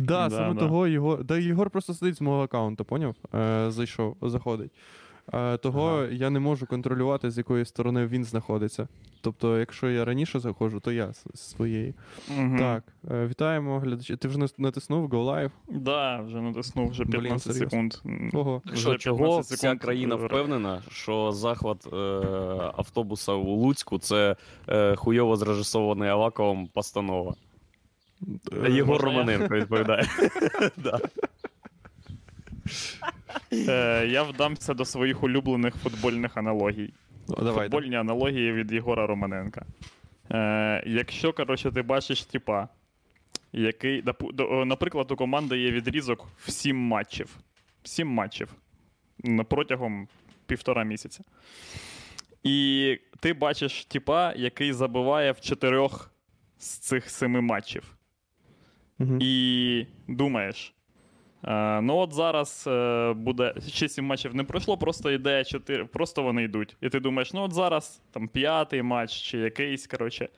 Да, Да, саме да. того Єгор. Да, Єгор просто сидить з мого аккаунту, поняв? Е, зайшов, заходить. Е, того Ага. я не можу контролювати, з якої сторони він знаходиться. Тобто, якщо я раніше заходжу, то я з своєї. Мгм. Так, е, вітаємо глядачі. Ти вже натиснув Go Live? Да, вже натиснув вже Блін, 15 серйозно. секунд. Ого. Вже Що, чого 15 вся країна впевнена, що захват е, автобуса у Луцьку це е, хуйово зрежисований Аваковим постанова. Е, Єгор? Романенко відповідає. Да. Е, я вдамся до своїх улюблених футбольних аналогій. Футбольні аналогії від Єгора Романенка. Е, якщо, коротше, ти бачиш типа, який, наприклад, у команди є відрізок в 7 матчів. 7 матчів протягом півтора місяця. І ти бачиш типа, який забиває в чотирьох з цих семи матчів. І думаєш. Е, ну от зараз е, буде ще сім матчів не пройшло, просто йде 4, просто вони йдуть. І ти думаєш, ну от зараз там п'ятий матч чи якийсь, коротше.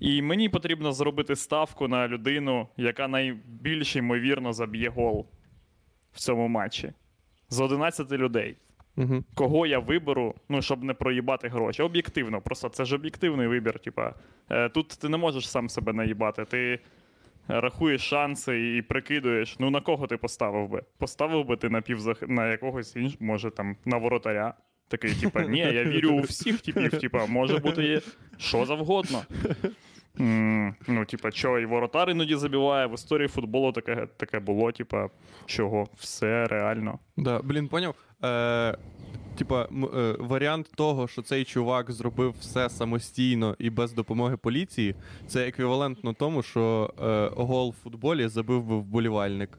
І мені потрібно зробити ставку на людину, яка найбільш ймовірно заб'є гол в цьому матчі. З 11 людей. Мгм. Кого я виберу, ну, щоб не проїбати гроші. Об'єктивно, просто це ж об'єктивний вибір. Типа, е, тут ти не можеш сам себе наїбати. Ти рахуєш шанси і прикидуєш, ну на кого ти поставив би? Поставив би ти на півзах... на якогось іншого, може там на воротаря. Такий, типа, ні, я вірю у всіх типів, типа, може бути що завгодно. М, ну, типа, що, і воротар іноді забиває, в історії футболу таке, таке було, типа, чого, все реально. Да, блін, поняв. Е, типа, е, варіант того, що цей чувак зробив все самостійно і без допомоги поліції, це еквівалентно тому, що е, гол в футболі забив би вболівальник.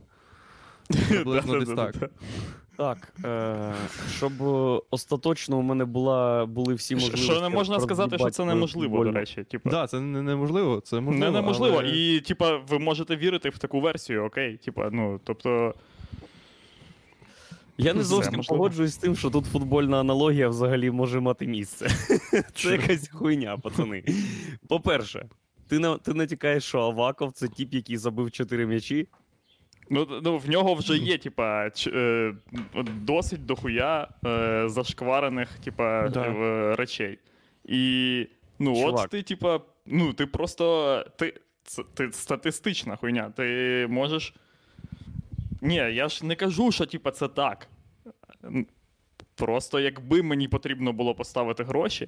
Приблизно десь так. Так, е, щоб остаточно у мене була, були всі можливості. Що не можна сказати, що це неможливо, до речі. Типа, Да, це не неможливо, це можливо. не неможливо. але- І, типа, ви можете вірити в таку версію, окей? Типа, ну, тобто, Я не зовсім погоджуюсь з тим, що тут футбольна аналогія взагалі може мати місце. Це якась хуйня, пацани. По-перше, ти, на, ти натякаєш, що Аваков це тип, який забив 4 м'ячі. Ну, ну в нього вже є, типа, ч, е, досить дохуя е, зашкварених, типа, Да. е, речей. І, ну, Чувак. от ти, типа, ну, ти просто. Ти, це, ти статистична хуйня. Ти можеш. Ні, я ж не кажу, що типа, це так. Просто якби мені потрібно було поставити гроші,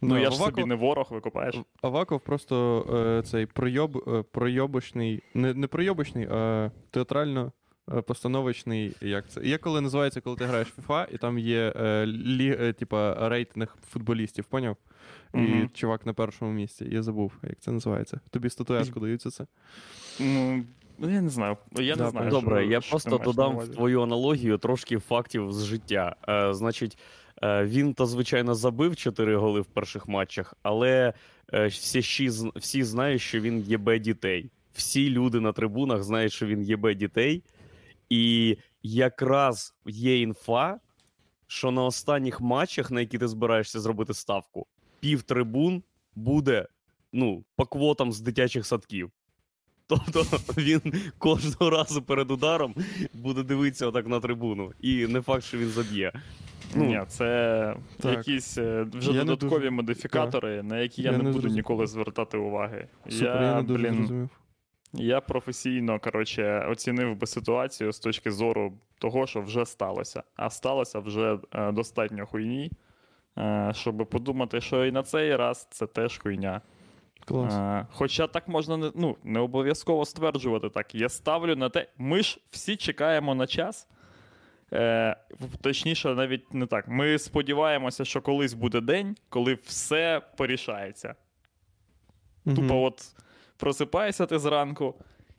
ну Да, я ж Аваков- собі не ворог, викупаєш. Аваков просто е, цей пройоб, е, пройобочний, не, не пройобочний, а театрально. е, Постановочний, як це? Є коли називається, коли ти граєш в FIFA, і там є е, лі, е, типа, рейтинг футболістів, поняв? І Мгм. чувак на першому місці. Я забув, як це називається. Тобі статуетку дають за це. Ну, ну, я не знаю. Я Да, не знаю. Добре, що- я що просто додам в твою аналогію трошки фактів з життя. Е, значить, він то, звичайно, забив 4 голи в перших матчах, але е, всі, всі знають, що він єбе дітей. Всі люди на трибунах знають, що він єбе дітей. І якраз є інфа, що на останніх матчах, на які ти збираєшся зробити ставку, пів трибун буде ну, по квотам з дитячих садків. Тобто він кожного разу перед ударом буде дивитися отак на трибуну. І не факт, що він заб'є. Ну, Ні, це Так. якісь е, вже Я додаткові дуже- модифікатори, на які я, Я не, не буду ніколи звертати уваги. Супер, я, я, не дуже блін, зрозумів. я професійно коротше, оцінив би ситуацію з точки зору того, що вже сталося. А сталося вже е, достатньо хуйні, е, щоб подумати, що і на цей раз це теж хуйня. Клас. Е, хоча так можна не, ну, не обов'язково стверджувати так. Я ставлю на те. Ми ж всі чекаємо на час. Е, точніше, навіть не так. Ми сподіваємося, що колись буде день, коли все порішається. Мгм. Тупо, от просипаєшся ти зранку,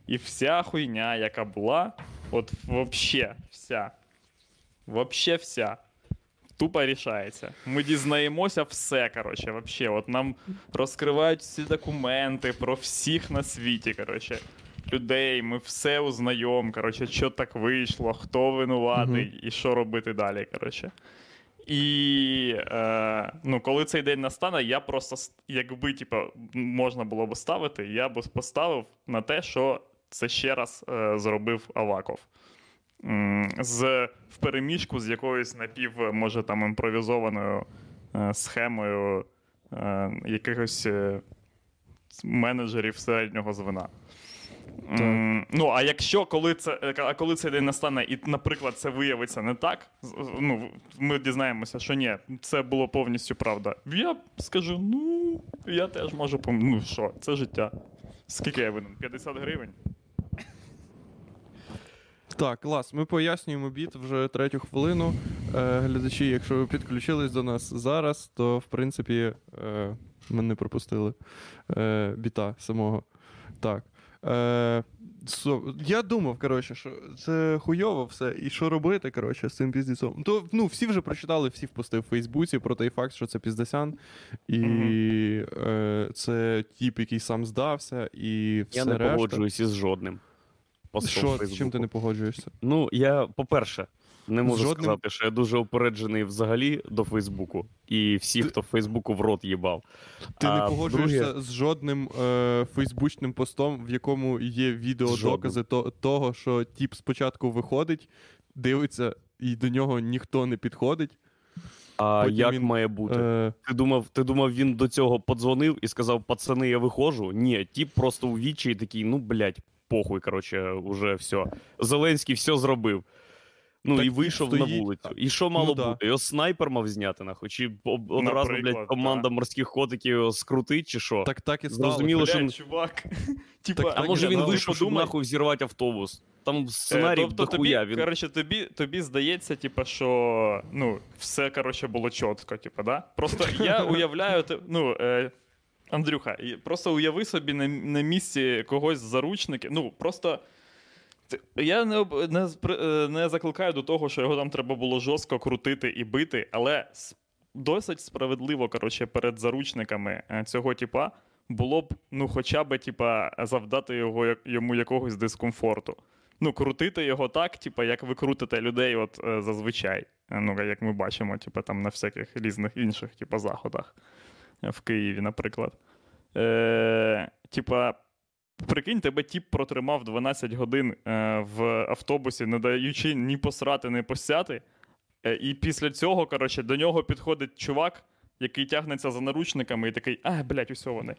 і вся хуйня, яка була, от вообще вся. Вообще вся. Тупо рішається. Ми дізнаємося все, коротше, вообще. От нам розкривають всі документи про всіх на світі, коротше. Людей, ми все узнаємо, коротше, що так вийшло, хто винуватий і що робити далі, коротше. І е, ну, коли цей день настане, я просто, якби типу, можна було б ставити, я б поставив на те, що це ще раз е, зробив Аваков. З в переміжку з якоюсь напів, може, там імпровізованою е, схемою е, якихось е, менеджерів середнього звена. Ну, а якщо коли це, е, а коли цей день настане, і, наприклад, це виявиться не так, ну, ми дізнаємося, що ні, це було повністю правда. Я скажу: ну, я теж можу пом... Ну що, це життя. Скільки я винен? 50 гривень? Так, клас. Ми пояснюємо біт вже третю хвилину. Е, глядачі, якщо ви підключились до нас зараз, то в принципі е, ми не пропустили е, біта самого. Так. Е, со, я думав, коротше, що це хуйово все, і що робити, коротше, з цим піздецом. То ну, всі вже прочитали, всі впусти в Фейсбуці про той факт, що це піздесян, і Мгм. е, це тіп, який сам здався, і все Я не решта. погоджуюсь із жодним. Що, з чим ти не погоджуєшся? Ну, я, по-перше, не можу жодним- сказати, що я дуже упереджений взагалі до Фейсбуку. І всі, Ти- хто в Фейсбуку в рот їбав. Ти не погоджуєшся друге- з жодним е, фейсбучним постом, в якому є відеодокази то, того, що тіп спочатку виходить, дивиться, і до нього ніхто не підходить. А Потім як він, має бути? Е, Ти думав, ти думав, він до цього подзвонив і сказав: пацани, я виходжу? Ні, тіп просто у вічі і такий, ну блядь, похуй, коротше, уже все. Зеленський все зробив. Ну Так і вийшов на стоїть- вулицю. І що мало Ну да. бути? Його снайпер мав зняти, нахуй? Чи одразу, блядь, команда морських котиків його скрутить, чи що? так так і стало. Зрозуміло, що чувак. Типа, Так, А так, може він ну, вийшов, щоб нахуй взірвати автобус? Там сценарій Е, тобто дохуя. тобі, Він... коротше, тобі, тобі здається, типа, що ну, все коротше, було чітко, типа, да? Просто я уявляю, ну, е, Андрюха, просто уяви собі на, на місці когось з заручників. Ну, просто. Я не, не, е, не закликаю до того, що його там треба було жорстко крутити і бити, але досить справедливо, коротше, перед заручниками е, цього типа було б, ну, хоча б, типа, завдати його, йому якогось дискомфорту. Ну, крутити його так, типа, як ви крутите людей, от е, зазвичай. Ну, як ми бачимо, типа, там на всяких різних інших, типа, заходах в Києві, наприклад. Е, типа, прикинь, тебе тіп протримав 12 годин е, в автобусі, не даючи ні посрати, ні посяти. Е, і після цього, коротше, до нього підходить чувак, який тягнеться за наручниками, і такий, а, блядь, усе вони.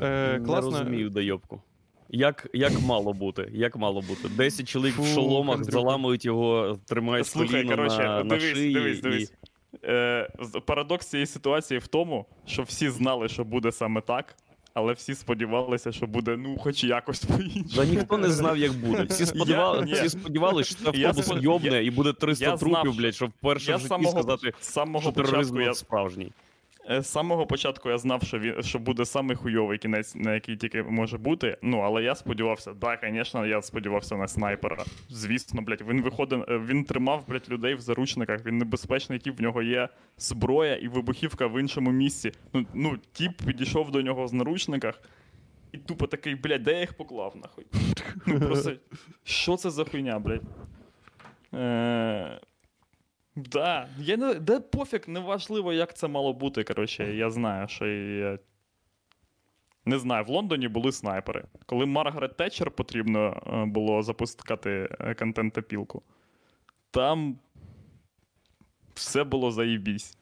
Е, Не класно. розумію дойобку. Як, як мало бути? Як мало бути? Десять чоловік в шоломах заламують його, тримають Слухай, коліно коротше, на, на дивись, шиї. дивись, і- дивись. Е, парадокс цієї ситуації в тому, що всі знали, що буде саме так, але всі сподівалися, що буде ну, хоч якось по-іншому. Да ніхто не знав, як буде. Всі, сподівали, ні. всі сподівалися, що це автобус йобне і буде 300 я трупів, блядь, щоб вперше в житті самого, сказати, самого що тероризм я, справжній. Е, З самого початку я знав, що він що буде самий хуйовий кінець, на який тільки може бути. Ну, але я сподівався, да, звісно, я сподівався на снайпера. Звісно, блядь, він виходив, е, він тримав, блядь, людей в заручниках, він небезпечний тіп, в нього є зброя і вибухівка в іншому місці. Ну, ну тіп підійшов до нього в наручниках. І тупо такий, блядь, де я їх поклав, нахуй? Ну, просто, що це за хуйня, блядь? Е, Да, я не, да пофіг, неважливо, як це мало бути. Коротше, я знаю, що я... Не знаю, в Лондоні були снайпери. Коли Маргарет Тетчер потрібно е, було запускати е, контент-опілку, там все було заїбісь.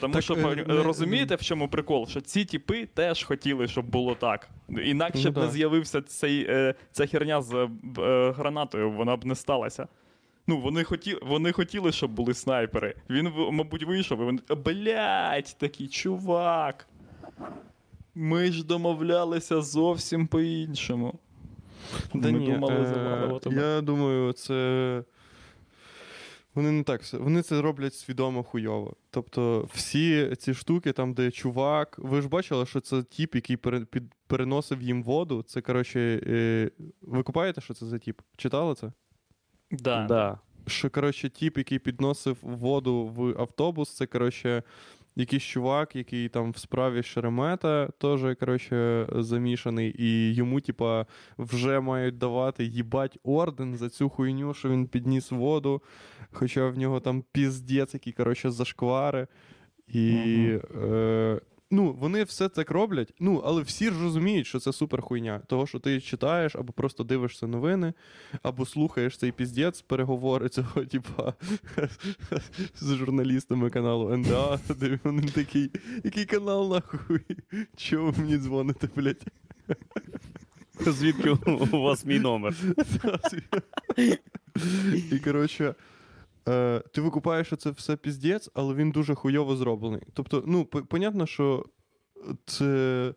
Тому Так, що е, пов- не- розумієте, в чому прикол? Що ці тіпи теж хотіли, щоб було так. Інакше Ну б да. не з'явився цей, е, ця херня з е, е, гранатою, вона б не сталася. Ну, вони, хоті, вони хотіли, щоб були снайпери. Він, мабуть, вийшов, і вони. Блять, такий чувак. Ми ж домовлялися зовсім по-іншому. Да Ми ні, думали е, мене. Я думаю, це. Вони не так все. Вони це роблять свідомо хуйово. Тобто, всі ці штуки, там, де чувак. Ви ж бачили, що це тіп, який переносив їм воду. Це, коротше, е, ви купаєте, що це за тіп? Читали це? Да. Да. Що, коротше, тіп, який підносив воду в автобус, це, коротше, якийсь чувак, який там в справі Шеремета теж, коротше, замішаний, і йому, типа, вже мають давати їбать орден за цю хуйню, що він підніс воду, хоча в нього там піздець, який, коротше, зашквари. І. Е, ну, вони все так роблять, ну, але всі ж розуміють, що це супер хуйня. Того, що ти читаєш, або просто дивишся новини, або слухаєш цей піздець, переговори цього, типа, з журналістами каналу НДА, де вони такий, який канал нахуй? Чого ви мені дзвоните, блядь? Звідки у вас мій номер? І коротше, е, ти викупаєш, що це все піздець, але він дуже хуйово зроблений. Тобто, ну, по- понятно, що це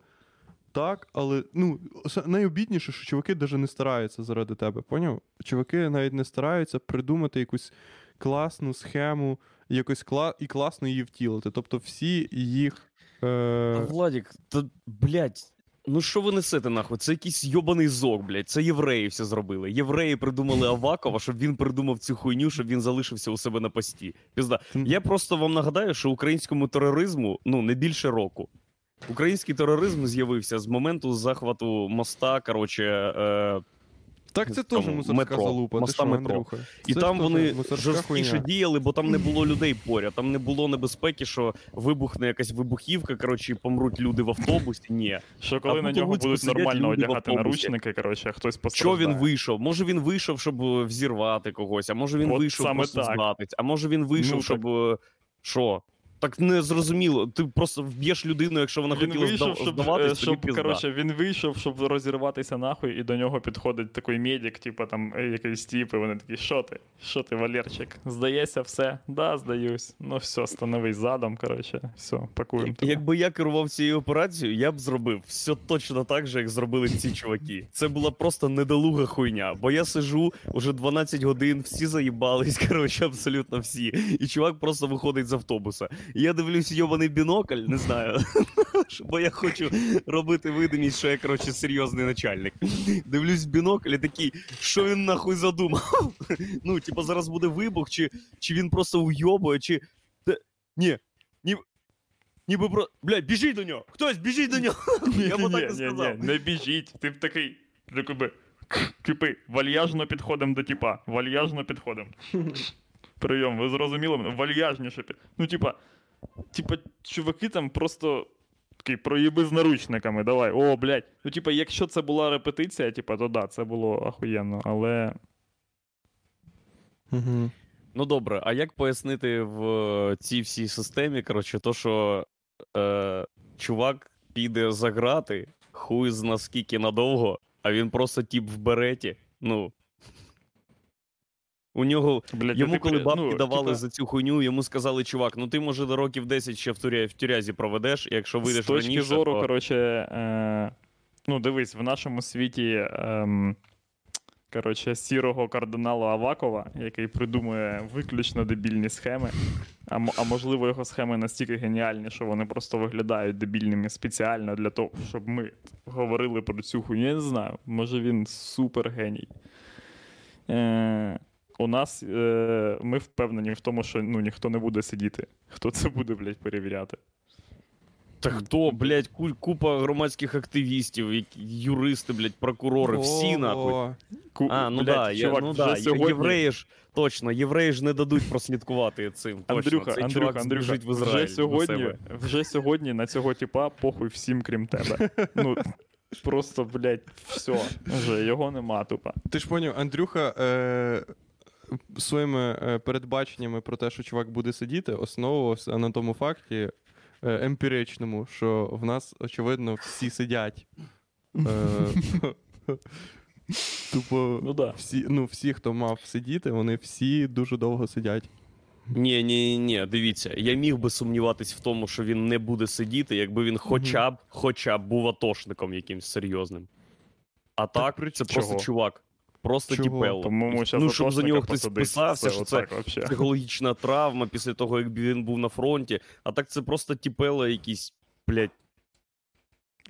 так, але ну, найобідніше, що чуваки навіть не стараються заради тебе. Поняв? Чуваки навіть не стараються придумати якусь класну схему, якось кла- і класно її втілити. Тобто, всі їх. Е... Владік, та, блядь, ну що ви несете нахуй? Це якийсь йобаний зок, блядь. Це євреї все зробили. Євреї придумали Авакова, щоб він придумав цю хуйню, щоб він залишився у себе на пості. Пізда. Я просто вам нагадаю, що українському тероризму ну не більше року. Український тероризм з'явився з моменту захвату моста. Коротше, е, Так це теж мусорська метро, залупа. Ти що, метро. Андрюха? і Це там ж теж вони мусорська жорсткіше хуйня. діяли, бо там не було людей поряд. Там не було небезпеки, що вибухне якась вибухівка, коротше, і помруть люди в автобусі. Ні. Що коли А на тут нього будуть сидять нормально люди в одягати автобусі. наручники, коротше, а хтось Що постраждає. він вийшов? Може він вийшов, щоб е, взірвати когось, а може він От вийшов саме просто так. здатись, а може він вийшов, Ну, щоб. е, Що? Так не зрозуміло. Ти просто вб'єш людину, якщо вона Він хотіла вийшов, здав... щоб, здаватись, е, тобі щоб пізда. коротше, він вийшов, щоб розірватися нахуй, і до нього підходить такий медик, типу там е, якийсь тіп, і вони такі, що ти? Що ти, Валерчик? Здається, все? Да, здаюсь. Ну все, становись задом, коротше, все, пакуємо. тебе. Якби я керував цією операцією, я б зробив все точно так же, як зробили ці чуваки. Це була просто недолуга хуйня. Бо я сижу уже 12 годин, всі заїбались, коротше, абсолютно всі. І чувак просто виходить з автобуса. Я дивлюсь йобаний бінокль, не знаю. Бо я хочу робити видимість, що я, коротше, серйозний начальник. Дивлюсь в бінокль і такий, що він нахуй задумав? Ну, типа, зараз буде вибух, чи, чи він просто уйобує, чи. Та- Ні, ні, Ніби про. Блядь, біжіть до нього! Хтось біжіть до нього! Я б так не сказав. ні, не біжіть. Ти б такий, типи, вальяжно підходимо до типа, вальяжно підходимо. Прийом, ви зрозуміли? Вальяжніше під. Ну, типа, типа, чуваки там просто. Такий, проїби з наручниками, давай. О, блядь. Ну, типа, якщо це була репетиція, типа, то да, це було ахуєнно, але. Угу. Ну добре, а як пояснити в е, цій всій системі, коротше, то, що е, чувак піде за грати, хуй з наскільки надовго, а він просто тіп в береті. Ну. У нього Блядь, Йому, ти коли бабки ну, давали типа, за цю хуйню, йому сказали, чувак, ну ти може до років 10 ще в, туря... в тюрязі проведеш, якщо вийдеш З точки раніше, зору, то... коротше, е, ну дивись, в нашому світі ем, коротше, сірого кардинала Авакова, який придумує виключно дебільні схеми. А, а можливо, його схеми настільки геніальні, що вони просто виглядають дебільними спеціально для того, щоб ми говорили про цю хуйню. Я не знаю, може він супер геній. Е, у нас е, ми впевнені в тому, що ну, ніхто не буде сидіти. Хто це буде, блядь, перевіряти? Та хто, блядь, куль, купа громадських активістів, які- юристи, блядь, прокурори, всі нахуй. Ку- А, ну блядь, да, я, чувак, ну вже да, сьогодні... євреї ж, точно, євреї ж не дадуть прослідкувати цим. Точно. Андрюха, Цей Андрюха, чувак Андрюха, в Ізраїль вже до сьогодні, себе. вже сьогодні на цього типа похуй всім, крім тебе. Ну, просто, блядь, все, вже його нема тупо. Ти ж поняв, Андрюха е, своїми е, передбаченнями про те, що чувак буде сидіти, основувався на тому факті е, емпіричному, що в нас, очевидно, всі сидять. Е, Тупо Ну да. всі, ну, всі, хто мав сидіти, вони всі дуже довго сидять. Ні, ні, ні, дивіться, я міг би сумніватись в тому, що він не буде сидіти, якби він хоча б, хоча б був атошником якимсь серйозним. А так, при це чого? просто чувак. Просто Чого? тіпело. По-моєму, щас ну, щоб за нього хтось посадить, вписався, що це вообще. психологічна травма після того, як він був на фронті. А так це просто тіпело якісь, блядь.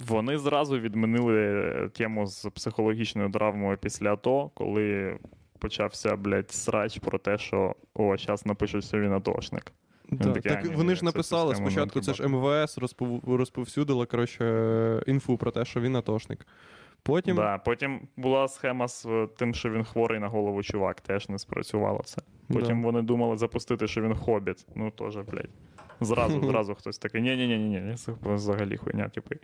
Вони зразу відмінили е, тему з психологічною травмою після АТО, коли почався, блядь, срач про те, що о, зараз напишуть, що він атошник. Да. такий, Так вони ж написали спочатку, це ж. МВС розпов... розповсюдило коротше, е, інфу про те, що він атошник. Потім Да, потім була схема з е, тим, що він хворий на голову чувак, теж не спрацювало це. Потім Да. вони думали запустити, що він хобіт. Ну теж, блядь. Зразу, зразу хтось такий, ні-ні-ні, ні це взагалі хуйня, типу.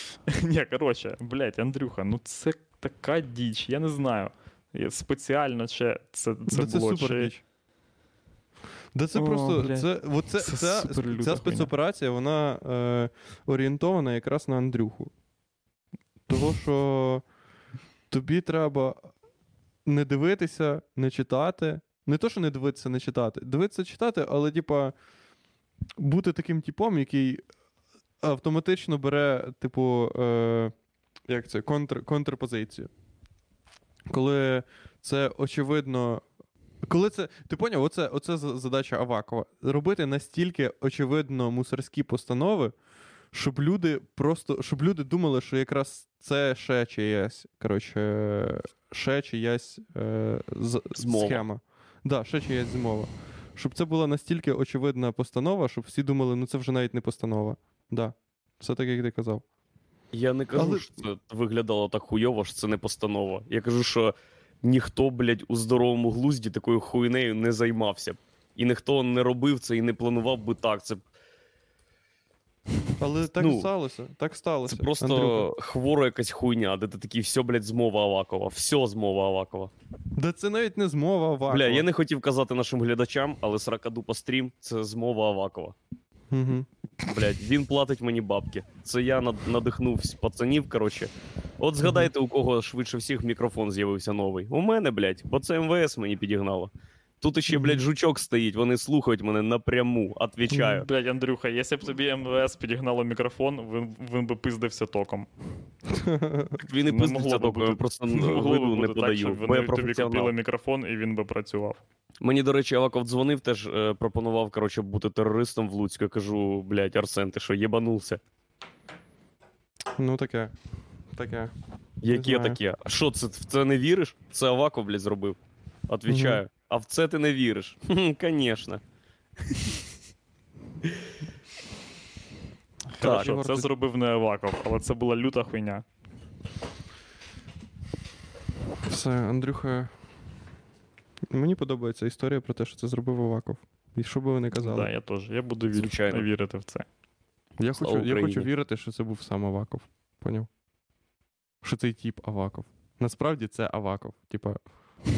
Ні, коротше, блядь, Андрюха, ну це така діч, я не знаю. Спеціально ще це, це Да було супер чи... Да це О, просто це, от це, Це ця, ця спецоперація, вона е, орієнтована якраз на Андрюху. Того, що тобі треба не дивитися, не читати. Не то, що не дивитися, не читати. Дивитися, читати, але, типа, бути таким типом, який автоматично бере, типу, е, як це, контр, контрпозицію. Коли це очевидно. Коли це. Ти поняв, оце, оце задача Авакова. Робити настільки очевидно мусорські постанови, щоб люди просто. Щоб люди думали, що якраз це ще чиясь. Коротше, ще чиясь е, з, схема. Да, ще чиясь змова. Щоб це була настільки очевидна постанова, щоб всі думали, ну це вже навіть не постанова. Да. Все так, як ти казав. Я не кажу, Але- що це виглядало так хуйово, що це не постанова. Я кажу, що ніхто, блядь, у здоровому глузді такою хуйнею не займався. І ніхто не робив це і не планував би так. Це, Але так Ну, сталося. Так сталося. це просто Андрюха. хвора якась хуйня, де ти такий, все, блядь, змова Авакова. Все змова Авакова. Да це навіть не змова Авакова. Бля, я не хотів казати нашим глядачам, але Сракадупа стрім це змова Авакова. Угу. Блядь, він платить мені бабки. Це я над- надихнув пацанів, коротше. От згадайте, у кого швидше всіх мікрофон з'явився новий. У мене, блядь, бо це МВС мені підігнало. Тут іще, блядь, жучок стоїть, вони слухають мене напряму, отвічаю. Блядь, Андрюха, якщо б тобі МВС підігнало мікрофон, він, він би пиздився током. Він і Не пиздиться могло я просто виду не бути так, подаю, щоб вони тобі купили мікрофон і він би працював. Мені, до речі, Аваков дзвонив, теж е, пропонував, коротше, бути терористом в Луцьку. Я кажу, блядь, Арсен, ти що, єбанувся? Ну таке. Таке. Яке таке? А що, це, в це не віриш? Це Аваков, блядь, зробив. Отвічаю. А в це ти не віриш? Хм, Конечно. Коротше, це зробив не Аваков, але це була люта хуйня. Все, Андрюха. Мені подобається історія про те, що це зробив Аваков. І що би ви не казали. Да, я теж. Я буду вір... Звичайно. вірити в це. я, Слава хочу, я хочу вірити, що це був сам Аваков. Поняв? Що цей тіп Аваков. Насправді це Аваков. Типа,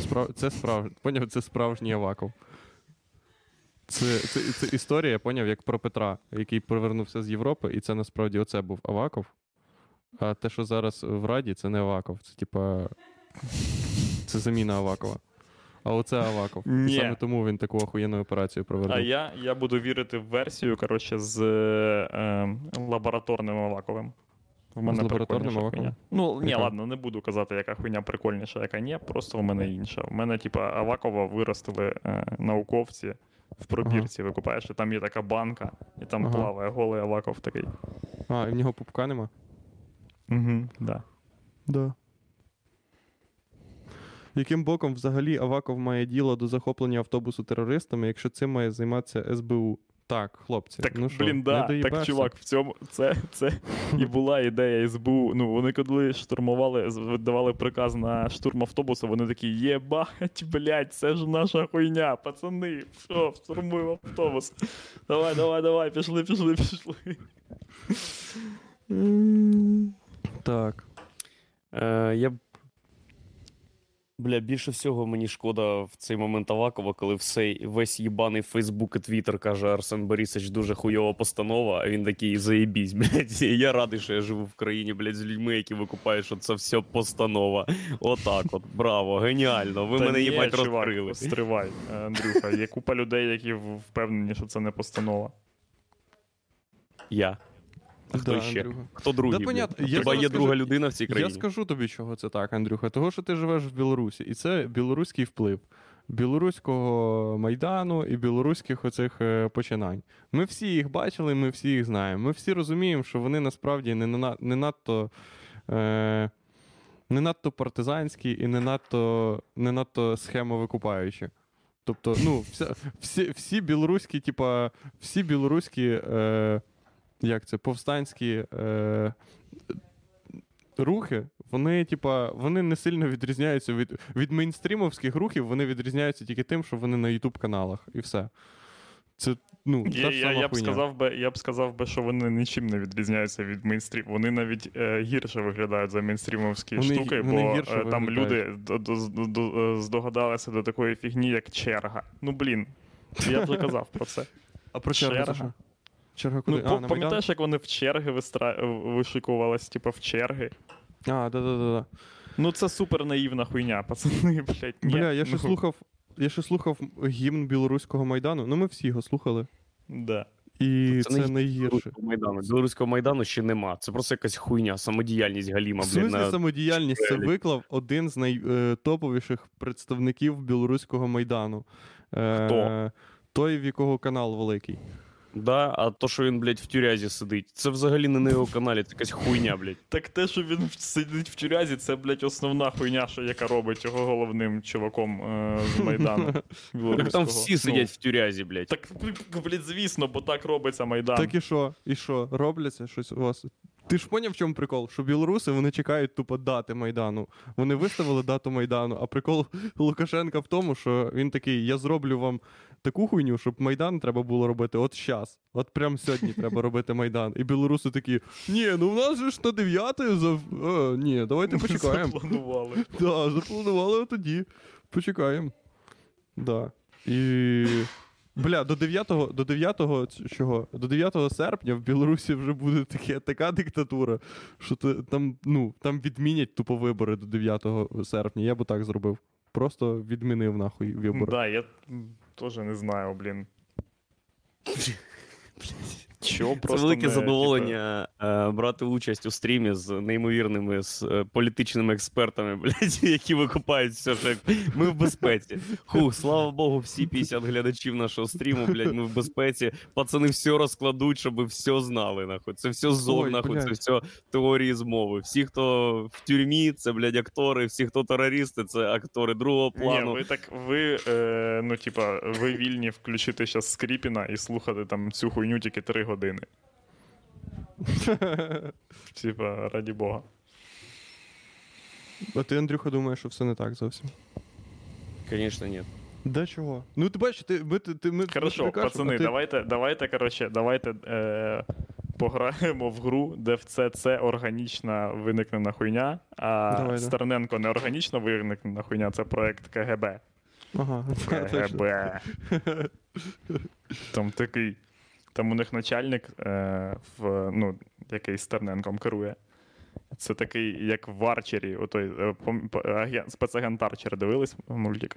справ... це справж... поняв, це справжній Аваков. Це, це, це історія, поняв, як про Петра, який повернувся з Європи, і це насправді оце був Аваков. А те, що зараз в Раді, це не Аваков. Це типа. Це заміна Авакова. А оце Аваков. Ні. І саме тому він таку охуєнну операцію провернув. А я, я буду вірити в версію, коротше, з е, лабораторним Аваковим. В мене З лабораторним прикольніша Ну, ні, Яка? ладно, не буду казати, яка хуйня прикольніша, яка ні, просто в мене інша. В мене, типа, Авакова виростили е, науковці в пробірці, викупаєш, і там є така банка, і там Ага. плаває голий Аваков такий. А, і в нього пупка нема? Угу, да. Да. Яким боком взагалі Аваков має діло до захоплення автобусу терористами, якщо цим має займатися СБУ? Так, хлопці. Так, ну що, блін, не да, так, чувак, в цьому це, це і була ідея СБУ. Ну, вони коли штурмували, видавали приказ на штурм автобуса, вони такі, єбать, блядь, це ж наша хуйня, пацани, що, штурмуємо автобус. Давай, давай, давай, пішли, пішли, пішли. Так. Е, я б. Бля, більше всього мені шкода в цей момент Авакова, коли все, весь їбаний Фейсбук і Твіттер каже Арсен Борисович дуже хуйова постанова, а він такий заєбісь, блядь. І Я радий, що я живу в країні, блядь, з людьми, які викупають, що це все постанова. Отак от, браво, геніально. Ви Та мене ні, їбать чувак, розкрили. Стривай, е, Андрюха. Є купа людей, які впевнені, що це не постанова. Я. А хто Да, ще? Андрюха. Хто другий? Да, понятно. Я Хіба є скажу- друга людина в цій країні? Я скажу тобі, чого це так, Андрюха. Того, що ти живеш в Білорусі, і це білоруський вплив. Білоруського майдану і білоруських оцих е, починань. Ми всі їх бачили, ми всі їх знаємо. Ми всі розуміємо, що вони насправді не, на- не надто. Е, не надто партизанські і не надто, не надто схемовикупаючі. Тобто, ну, вся, всі, всі білоруські, типа, всі білоруські, е, як це, повстанські е, рухи, вони, типа, вони не сильно відрізняються від, від мейнстрімовських рухів, вони відрізняються тільки тим, що вони на Ютуб каналах, і все. Це, ну, Я, та ж я, сама я, б сказав би, я б сказав би, що вони нічим не відрізняються від мейнстрім. Вони навіть е, гірше виглядають за мейнстрімовські Вони- штуки, вони бо гірше е, там люди до- до- до- до- е, здогадалися до такої фігні, як черга. Ну блін, я вже казав про це. А про чергу черга. Це? Черга куди? Ну, а, по- на Майдан? пам'ятаєш, як вони в черги вистра... вишикувались, типу, в черги? А, да-да-да. Ну, це супер наївна хуйня, пацани, блядь. Ні. Бля, я ще ну, слухав. Я ще слухав гімн білоруського майдану. Ну, ми всі його слухали. Да. І Це це, не найгірше. Білоруського майдану. Білоруського майдану ще нема. Це просто якась хуйня, самодіяльність Галіма, В смислі На... самодіяльність це виклав один з найтоповіших представників білоруського майдану. Е, Хто? Той, в якого канал великий. Да, а то, що він, блядь, в тюрязі сидить, це взагалі не на його каналі, це якась хуйня, блядь. Так те, що він сидить в тюрязі, це, блядь, основна хуйня, що яка робить його головним чуваком е, з Майдану. Так там всі Ну, сидять в тюрязі, блядь. Так, блядь, звісно, бо так робиться Майдан. Так і що? І що? Робляться щось у вас? Ти ж поняв, в чому прикол? Що білоруси вони чекають тупо дати Майдану. Вони виставили дату Майдану, а прикол Лукашенка в тому, що він такий: я зроблю вам таку хуйню, щоб Майдан треба було робити от щас. От прямо сьогодні треба робити Майдан. І білоруси такі: ні, ну в нас же ж на 9 за. Е, ні, давайте почекаємо. Запланували. Да, запланували тоді. Почекаємо. Да. І. Бля, до 9, до 9, чого? До 9 серпня в Білорусі вже буде таке, така диктатура, що ти, там, ну, там відмінять тупо вибори до 9 серпня. Я б так зробив. Просто відмінив нахуй вибори. Да, я теж не знаю, блін. Чого Це просто велике не, задоволення е, брати участь у стрімі з неймовірними з, е, політичними експертами, блядь, які викупають все, що ми в безпеці. Хух, слава Богу, всі 50 глядачів нашого стріму, блядь, ми в безпеці. Пацани все розкладуть, щоб все знали, нахуй. Це все зон, Ой, нахуй, це все теорії змови. Всі, хто в тюрмі, це, блядь, актори, всі, хто терористи, це актори другого Ні, плану. ви так, ви, е, ну, типа, ви вільні включити зараз Скріпіна і слухати там цю хуйню тільки 3 години. Типа, раді Бога. А ти, Андрюха, думаєш, що все не так зовсім. Звісно, ні. Да чого? Ну ти бачиш, ти, ми, ти, ми, Хорошо, пацани, ти... давайте, давайте, коротше, давайте е, пограємо в гру, де все це органічна виникнена хуйня, а Давай, да. Стерненко не органічно виникнена хуйня, це проект КГБ. Ага. КГБ. Там такий. Там у них начальник, е, в, ну, який Стерненком керує. Це такий, як в Арчері, отой е, пом- п- агент, спецагент Арчер дивились мультик?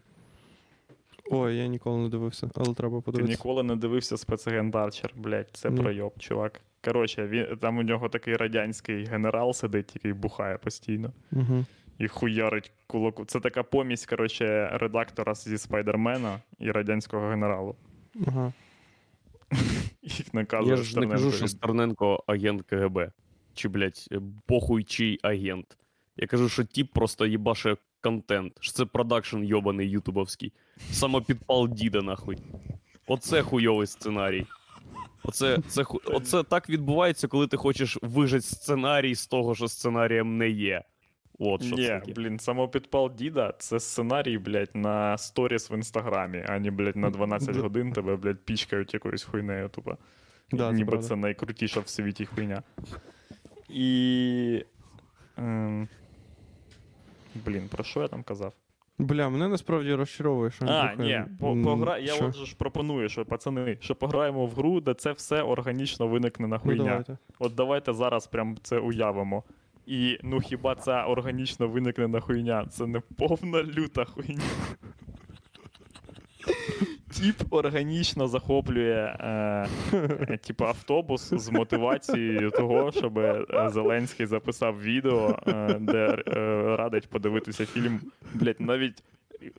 Ой, я ніколи не дивився, але треба Ти подивитися. ніколи не дивився спецагент Арчер, блядь, це Ні. пройоб, чувак. Коротше, він, там у нього такий радянський генерал сидить, який бухає постійно. Угу. І хуярить кулаку. Це така помість, коротше, редактора зі Спайдермена і радянського генералу. Ага. Їх наказує Я ж не кажу, що Стерненко. Агент КГБ. Чи, блядь, похуй чий агент. Я кажу, що тіп просто їбаше контент. Що це продакшн йобаний ютубовський. Самопідпал діда, нахуй. Оце хуйовий сценарій. Оце, це, оце так відбувається, коли ти хочеш вижити сценарій з того, що сценарієм не є. От що Ні, блін, самопідпал діда це сценарій, блядь, на сторіс в інстаграмі, а не, блядь, на 12 годин тебе, блядь, пічкають якоюсь хуйнею, тупо. Да, Ніби правда. це найкрутіша в світі хуйня. І. Ем... Блін, про що я там казав? Бля, мене насправді розчаровує, що А, ні, по, погра... я от же ж пропоную, що пацани, що пограємо в гру, де це все органічно виникне на Ну, хуйня. давайте. От давайте зараз прям це уявимо. І ну хіба ця органічно виникнена хуйня? Це не повна люта хуйня. Тіп органічно захоплює е, е, типу, автобус з мотивацією того, щоб е, Зеленський записав відео, е, де е, радить подивитися фільм. Блять, навіть.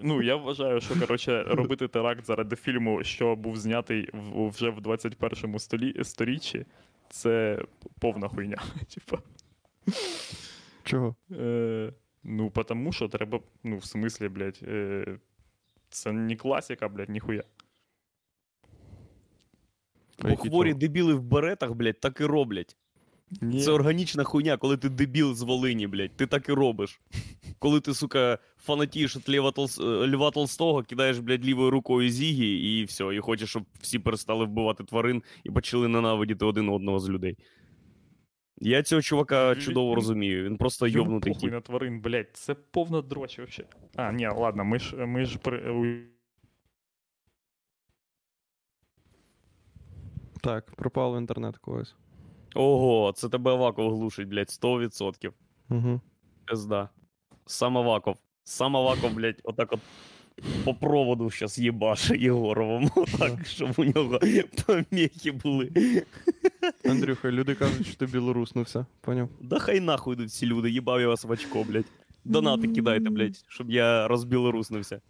Ну, я вважаю, що коротше, робити теракт заради фільму, що був знятий вже в 21 столі, сторіччі, це повна хуйня. Типа. Чого? Е, ну, потому що треба, ну, в смислі, блядь, е, це не класика, блядь, ніхуя. Бо хворі чого? дебіли в беретах, блядь, так і роблять. Ні. Це органічна хуйня, коли ти дебіл з Волині, блядь. Ти так і робиш. коли ти, сука, фанатієш від Льва, Толс... е, Льва Толстого, кидаєш, блядь, лівою рукою Зігі, і все, і хочеш, щоб всі перестали вбивати тварин і почали ненавидіти один одного з людей. Я цього чувака чудово розумію. Він просто йобнутий похуй на тварин, блядь, це повна дрочь вообще. А, ні, ладно, ми ж, ми ж при... Так, пропав інтернет когось. Ого, це тебе Аваков глушить, блядь, 100%. Угу. Пизда. Сам Аваков. Сам Аваков, блядь, отак от по проводу щас їбаше Єгоровому, так, щоб у нього поміхи були. Андрюха, люди кажуть, що ти білоруснувся. Поняв? Да хай нахуй йдуть всі люди, їбав я вас в очко, блядь. Донати кидайте, блядь, щоб я розбілоруснився.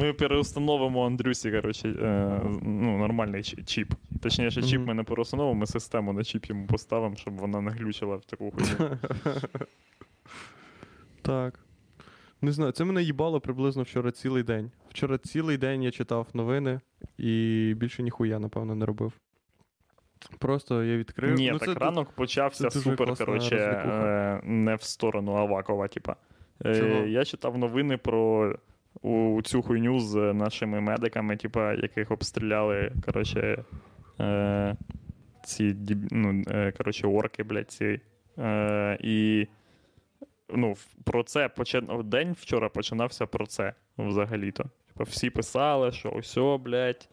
Ми переустановимо Андрюсі, коротше, е, ну, нормальний чи- чіп. Точніше, чіп ми не переустановимо, ми систему на чіп йому поставимо, щоб вона не глючила в таку хуйню. Так. Не знаю, це мене їбало приблизно вчора цілий день. Вчора цілий день я читав новини і більше ніхуя, напевно, не робив. Просто я відкрив. Ні, ну, так це ранок почався це супер, коротше, е, не в сторону Авакова, типа. Е, Чого? Я читав новини про у, цю хуйню з нашими медиками, типа, яких обстріляли, коротше, е, ці ну, коротше, орки, блядь, ці. Е, і ну, про це почи- день вчора починався про це взагалі-то. Типа, всі писали, що ось, блядь,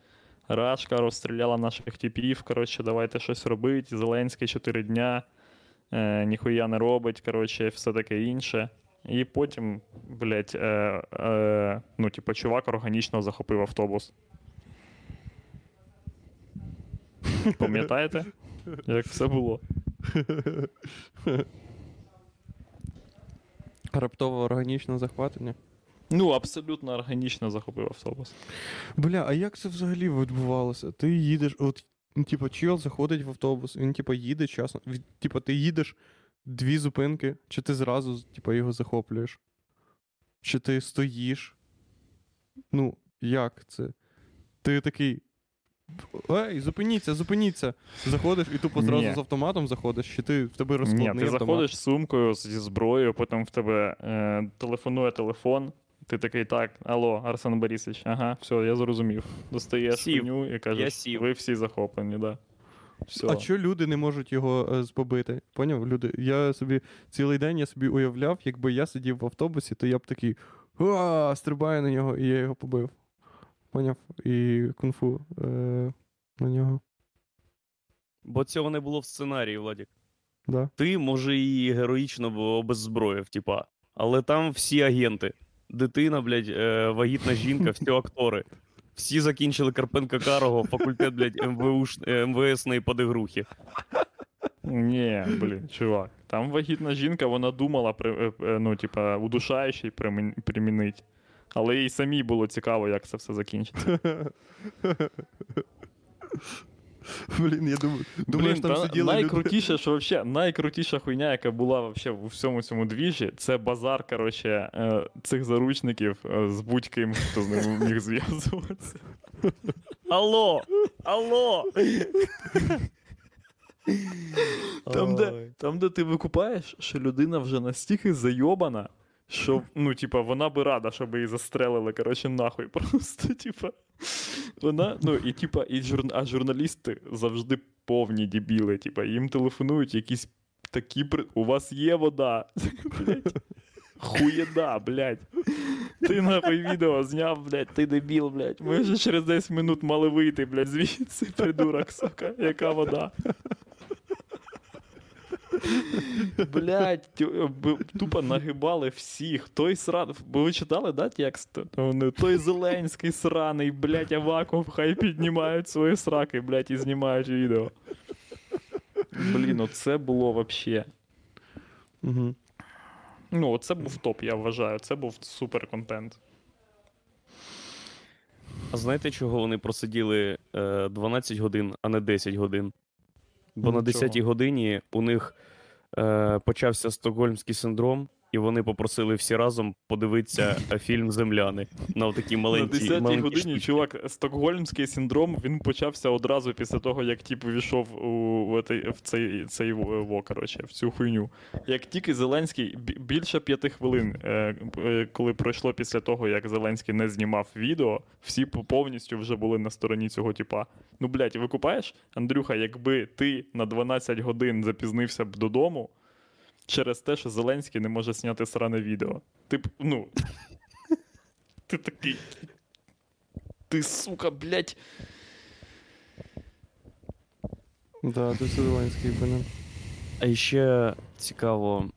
Рашка розстріляла наших типів, коротше, давайте щось робити. Зеленський 4 дня, е, ніхуя не робить, коротше, все таке інше. І потім, блядь, е, е, ну, типу, чувак органічно захопив автобус. Пам'ятаєте, як все було? раптово органічне захватення. Ну, абсолютно органічно захопив автобус. Бля, а як це взагалі відбувалося? Ти їдеш, от, ну, типа, чел заходить в автобус, він, типа, їде часно. Від- Типа, ти їдеш дві зупинки, чи ти зразу, типа, його захоплюєш? Чи ти стоїш? Ну, як це? Ти такий. Ей, зупиніться, зупиніться. Заходиш і тупо зразу Ні. з автоматом заходиш, чи ти в тебе розкладний Ні, ти автомат? заходиш з сумкою зі зброєю, потім в тебе е, телефонує телефон. Ти такий, так, алло, Арсен Борисович, ага, все, я зрозумів. Достаєш Сів. і Я кажеш, ви всі захоплені, да. Все. А чого люди не можуть його е, побити? Поняв? Люди, я собі цілий день я собі уявляв, якби я сидів в автобусі, то я б такий стрибаю на нього, і я його побив. Поняв? І кунг-фу е, на нього. Бо цього не було в сценарії, Владік. Да. Ти, може, і героїчно обеззброїв, типа. Але там всі агенти. Дитина, блядь, е, вагітна жінка, всі актори. Всі закінчили Карпенка Карого, факультет, блядь, МВУш, е, МВСної подигрухи. Ні, блін, чувак. Там вагітна жінка, вона думала, е, ну, типа, удушаючий примін- примінить. Але їй самій було цікаво, як це все закінчиться. Блін, я думаю, думаєш, Блін, там та сиділи люди. найкрутіше, що вообще, найкрутіша хуйня, яка була вообще у всьому цьому двіжі, це базар, коротше, е, цих заручників е, з будь-ким, хто з ними міг зв'язуватися. Алло! Алло! Там, де, там, де ти викупаєш, що людина вже настільки зайобана, що, ну, типа, вона би рада, щоб її застрелили, коротше, нахуй. Просто, типа, вона, ну, і типа, і жур... а журналісти завжди повні дебіли. Типа, їм телефонують якісь такі при... У вас є вода. Хуєда, блядь. Ти нахуй відео зняв, блядь, ти дебіл, блядь. Ми вже через 10 минут мали вийти, блядь, звідси, придурок, сука, яка вода. Блять, тупо нагибали всіх. Той сран. Бо ви читали, да, текст? Вони, Той Зеленський сраний, блять, Аваков, хай піднімають свої сраки, блять, і знімають відео. Блін, оце було вообще. Угу. Ну, це був топ, я вважаю. Це був супер контент. А знаєте, чого вони просиділи е, 12 годин, а не 10 годин? Бо Ну, на 10-й годині у них е, почався стокгольмський синдром, і вони попросили всі разом подивитися фільм Земляни на такій На 10-й маленькій годині, штучці. чувак, стокгольмський синдром він почався одразу після того, як тип увійшов у, в, цей, в цей, цей во, коротше, в цю хуйню. Як тільки Зеленський бі- більше п'яти хвилин, е, е, коли пройшло після того, як Зеленський не знімав відео, всі по- повністю вже були на стороні цього типа. Ну, блядь, викупаєш, Андрюха, якби ти на 12 годин запізнився б додому. Через те, що Зеленський не може зняти сране відео. Ти ну. Ти такий. Ти, сука, блядь. Да, ти Зеленський, блин. А ще цікаво.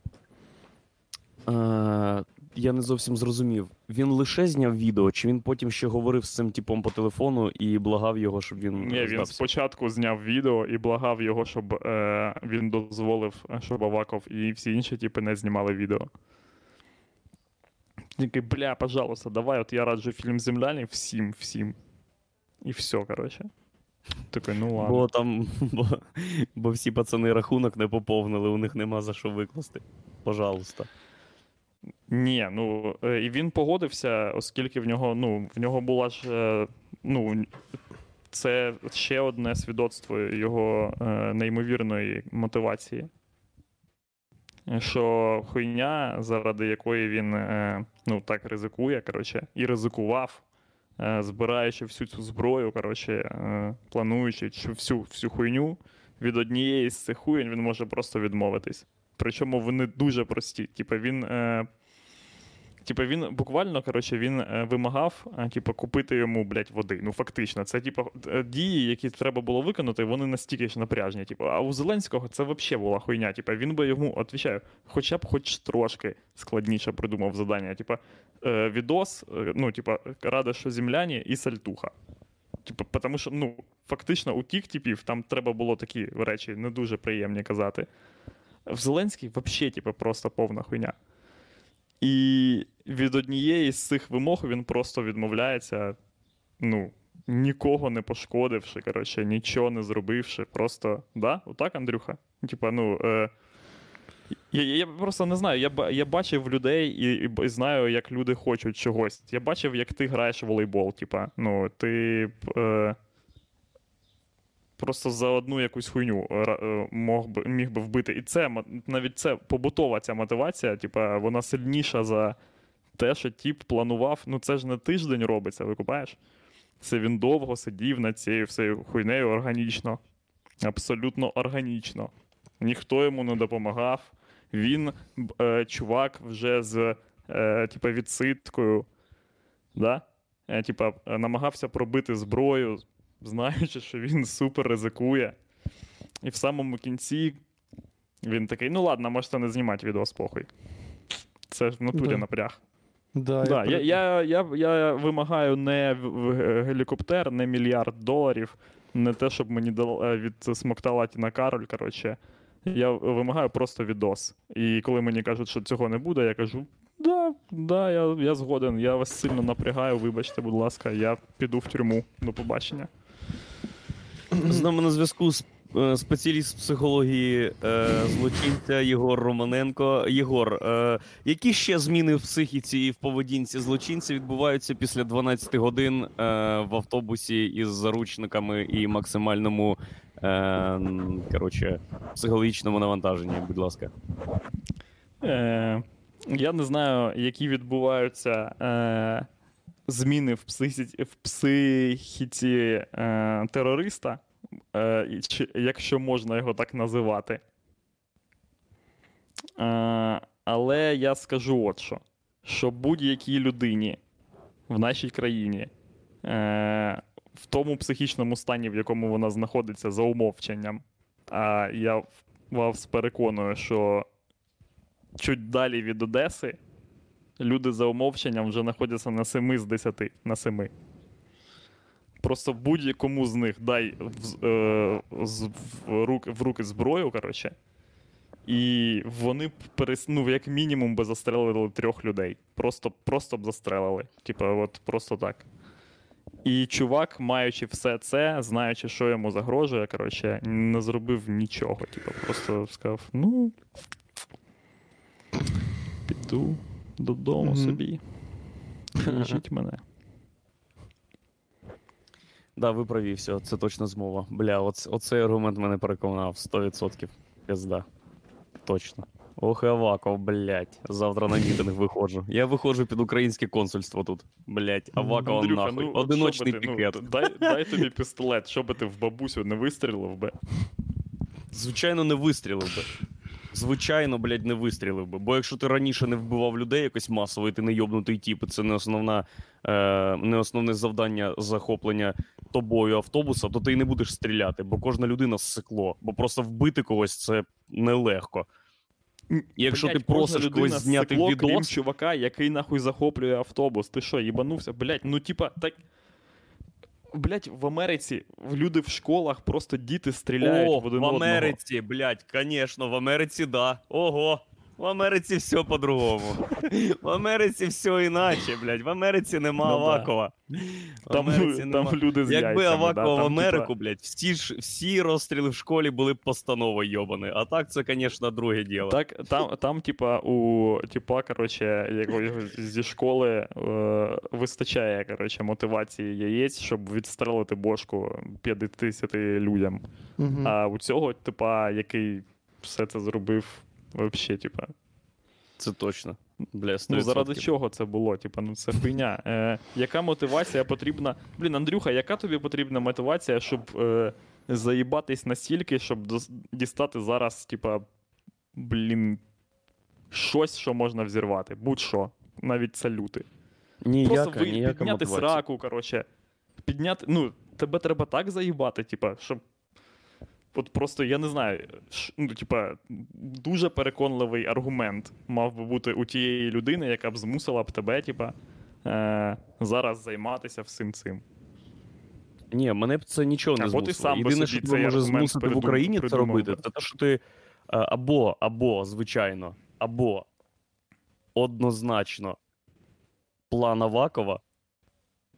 Е, я не зовсім зрозумів. Він лише зняв відео, чи він потім ще говорив з цим типом по телефону і благав його, щоб він. Ні, він здався? спочатку зняв відео і благав його, щоб е, він дозволив, е, щоб Аваков і всі інші типи не знімали відео. Такий, бля, пожалуйста, давай, от я раджу фільм Земляні всім, всім. І все, коротше. Такий, ну ладно. Бо там, бо, бо всі пацани рахунок не поповнили, у них нема за що викласти. Пожалуйста. Ні, ну е, і він погодився, оскільки в нього, ну, в нього була ж. е, Ну, це ще одне свідоцтво його е, неймовірної мотивації. Що хуйня, заради якої він ну, так ризикує, коротше, і ризикував, збираючи всю цю зброю, коротше, плануючи всю, всю хуйню, від однієї з цих хуєнь він може просто відмовитись. Причому вони дуже прості. Типа він. Е, Типа він буквально коротше, він е, вимагав е, типа, купити йому блядь, води. Ну фактично, це типа е, дії, які треба було виконати, вони настільки ж напряжні. Типу, а у Зеленського це взагалі була хуйня. Типа він би йому відповідаю, хоча б хоч трошки складніше придумав завдання. Типа е, відос, ну типа рада, що земляні і сальтуха. Типу, тому що ну, фактично у тих типів там треба було такі речі не дуже приємні казати. В Зеленський взагалі, типу, просто повна хуйня. І від однієї з цих вимог він просто відмовляється, ну, нікого не пошкодивши, коротше, нічого не зробивши. Просто, да, отак, Андрюха? Типа, ну. Е, я, я просто не знаю. Я, я бачив людей і, і б- знаю, як люди хочуть чогось. Я бачив, як ти граєш в волейбол. Типа, ну, ти е, просто за одну якусь хуйню е, мог би, міг би вбити. І це навіть це побутова ця мотивація, типа, вона сильніша за те, що тіп планував. Ну це ж не тиждень робиться, викупаєш? Це він довго сидів над цією всею хуйнею органічно. Абсолютно органічно. Ніхто йому не допомагав. Він, е, чувак, вже з е, типа, відсидкою. Да? Е, типа, е, намагався пробити зброю, знаючи, що він супер ризикує. І в самому кінці він такий: ну ладно, можете не знімати відео з похуй. Це ж в натурі Да. напряг. Да, Да, я, я, я, я вимагаю не гелікоптер, не мільярд доларів, не те, щоб мені дал- е, відсмоктала Тіна Кароль. Коротше. Я вимагаю просто відос. І коли мені кажуть, що цього не буде, я кажу: да, да, я, я згоден, я вас сильно напрягаю, вибачте, будь ласка, я піду в тюрму. До побачення. З нами на зв'язку с- е, спеціаліст психології е, злочинця Єгор Романенко. Єгор, е, які ще зміни в психіці і в поведінці злочинця відбуваються після 12 годин е, в автобусі із заручниками і максимальному е, коротше, психологічному навантаженні? Будь ласка. Е, я не знаю, які відбуваються е, зміни в психіці, в психіці е, терориста, якщо можна його так називати. Е, але я скажу от що: що будь-якій людині в нашій країні е, в тому психічному стані, в якому вона знаходиться за умовченням, а я вас переконую, що чуть далі від Одеси люди за умовченням вже знаходяться на 7 з 10, на 7. Просто будь-якому з них дай в, е, з- в, руки, в руки зброю, коротше, і вони б перес, ну, як мінімум би застрелили трьох людей. Просто, просто б застрелили. Типа, от просто так. І чувак, маючи все це, знаючи, що йому загрожує, коротше, не зробив нічого. Типа, просто сказав: ну, піду додому Мгм. собі. Їжіть мене. Да, ви праві, все, це точно змова. Бля, оц, оцей аргумент мене переконав 100%. Пізда. Точно. Ох, Аваков, блядь. Завтра на мітинг виходжу. Я виходжу під українське консульство тут. Блядь, Авакова Андрюха, нахуй. ну, Одиночний що би ти, пікет. Ну, дай, дай тобі пістолет, що би ти в бабусю не вистрілив би. Звичайно, не вистрілив би. Звичайно, блядь, не вистрілив би. Бо якщо ти раніше не вбивав людей якось масово, і ти не йобнутий тіп, і це не основна, е, не основне завдання захоплення тобою автобуса, то ти й не будеш стріляти, бо кожна людина ссекло. Бо просто вбити когось це нелегко. Якщо Блядь, ти просиш когось зняти сцекло, крім чувака, який нахуй захоплює автобус. Ти що, їбанувся? Блять, ну типа, так. Блять, в Америці люди в школах просто діти стріляють О, в один в одного. Америці, блядь, звісно, в Америці, да. Ого. В Америці все по-другому. В Америці все іначе, блядь. В Америці нема Ну. Авакова. В Там, Америці там нема. люди з Якби яйцями, Авакова да, в Америку, типа, блядь, всі, ж, всі розстріли в школі були б постановою йобані. А так це, звісно, друге діло. Так, там, там, типа, у типа, короче, зі школи е, вистачає, короче, мотивації яєць, щоб відстрелити бошку 50 людям. Мгм. А у цього, типа, який все це зробив, вообще, типа. Це точно. Бля, 100%. Ну, заради чого це було? Типа, ну це хуйня. Е, яка мотивація потрібна? Блін, Андрюха, яка тобі потрібна мотивація, щоб е, заїбатись настільки, щоб дістати зараз, типа, блін, щось, що можна взірвати? Будь-що, навіть салюти. Ніяка, Просто ви, підняти мотивація. сраку, коротше. Підняти. Ну, тебе треба так заїбати, типа, щоб. От просто я не знаю, ш- ну, типа, дуже переконливий аргумент мав би бути у тієї людини, яка б змусила б тебе, типа, е, зараз займатися всім цим. Ні, мене б це нічого не змусило. ти сам Єдине, що тебе може змусити в придум- Україні це робити, це те, що ти е, або, або, звичайно, або однозначно план Авакова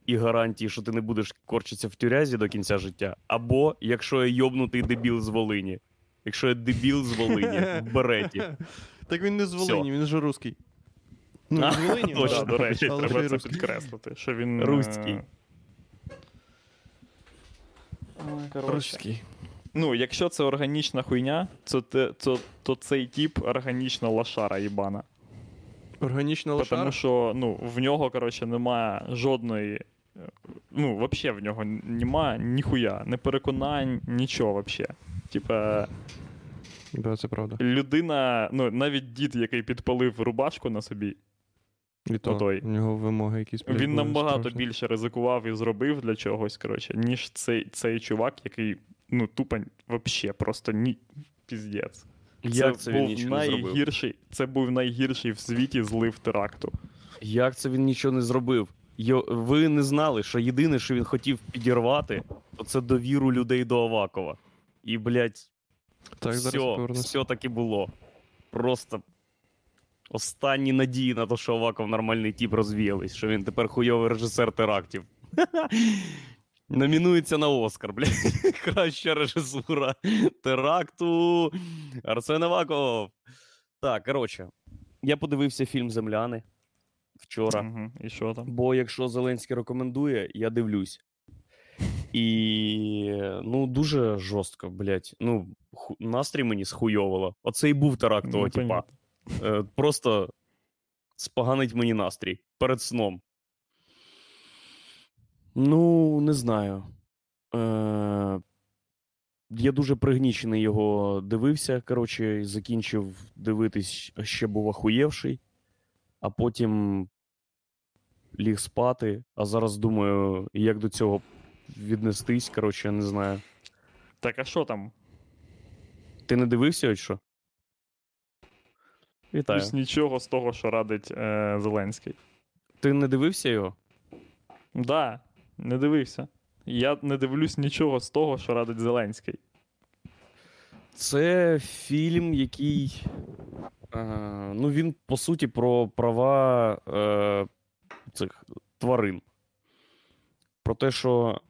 і гарантії, що ти не будеш корчитися в тюрязі до кінця життя, або якщо я йобнутий дебіл з Волині. Якщо я дебіл з Волині в береті. Так він не з Волині, він же русський. Ну, А, з Волині, точно. Да, до речі, але треба це підкреслити, що він. е, Руський. Русський. Ну, якщо це органічна хуйня, то, то, то цей тип органічна лошара їбана. Органічна Тому що ну, в нього, коротше, немає жодної. Ну, взагалі в нього немає ніхуя, не переконань, нічого взагалі. Типа, Да, це правда. людина, ну, навіть дід, який підпалив рубашку на собі, І то, Отой. у нього вимоги якісь. він набагато страшні. більше ризикував і зробив для чогось, коротше, ніж цей, цей чувак, який, ну, тупо вообще, просто ні. Піздець. Як це він був нічого не зробив? це був найгірший в світі злив теракту. Як це він нічого не зробив? Йо, ви не знали, що єдине, що він хотів підірвати, то це довіру людей до Авакова. І, блядь, Так, все, повернусь. все таки було. Просто останні надії на те, що Аваков нормальний тіп розвіялись, що він тепер хуйовий режисер терактів. Номінується на Оскар, блядь. Краща режисура теракту. Арсен Аваков. Так, коротше, я подивився фільм Земляни вчора. Угу. І що там? Бо якщо Зеленський рекомендує, я дивлюсь. І ну, дуже жорстко, блядь. Ну, ху... настрій мені схуйовало. Оце і був теракт того Ну, типа. Е, просто споганить мені настрій перед сном. Ну, не знаю. Е, я дуже пригнічений його дивився. Коротше, закінчив дивитись, ще був охуєвший, а потім ліг спати. А зараз думаю, як до цього віднестись. Коротше, я не знаю. Так, а що там? Ти не дивився, от що? Вітаю. Плюс нічого з того, що радить е, Зеленський. Ти не дивився його? Да, не дивився. Я не дивлюсь нічого з того, що радить Зеленський. Це фільм, який. Е, ну, він, по суті, про права е, цих тварин. Про те, що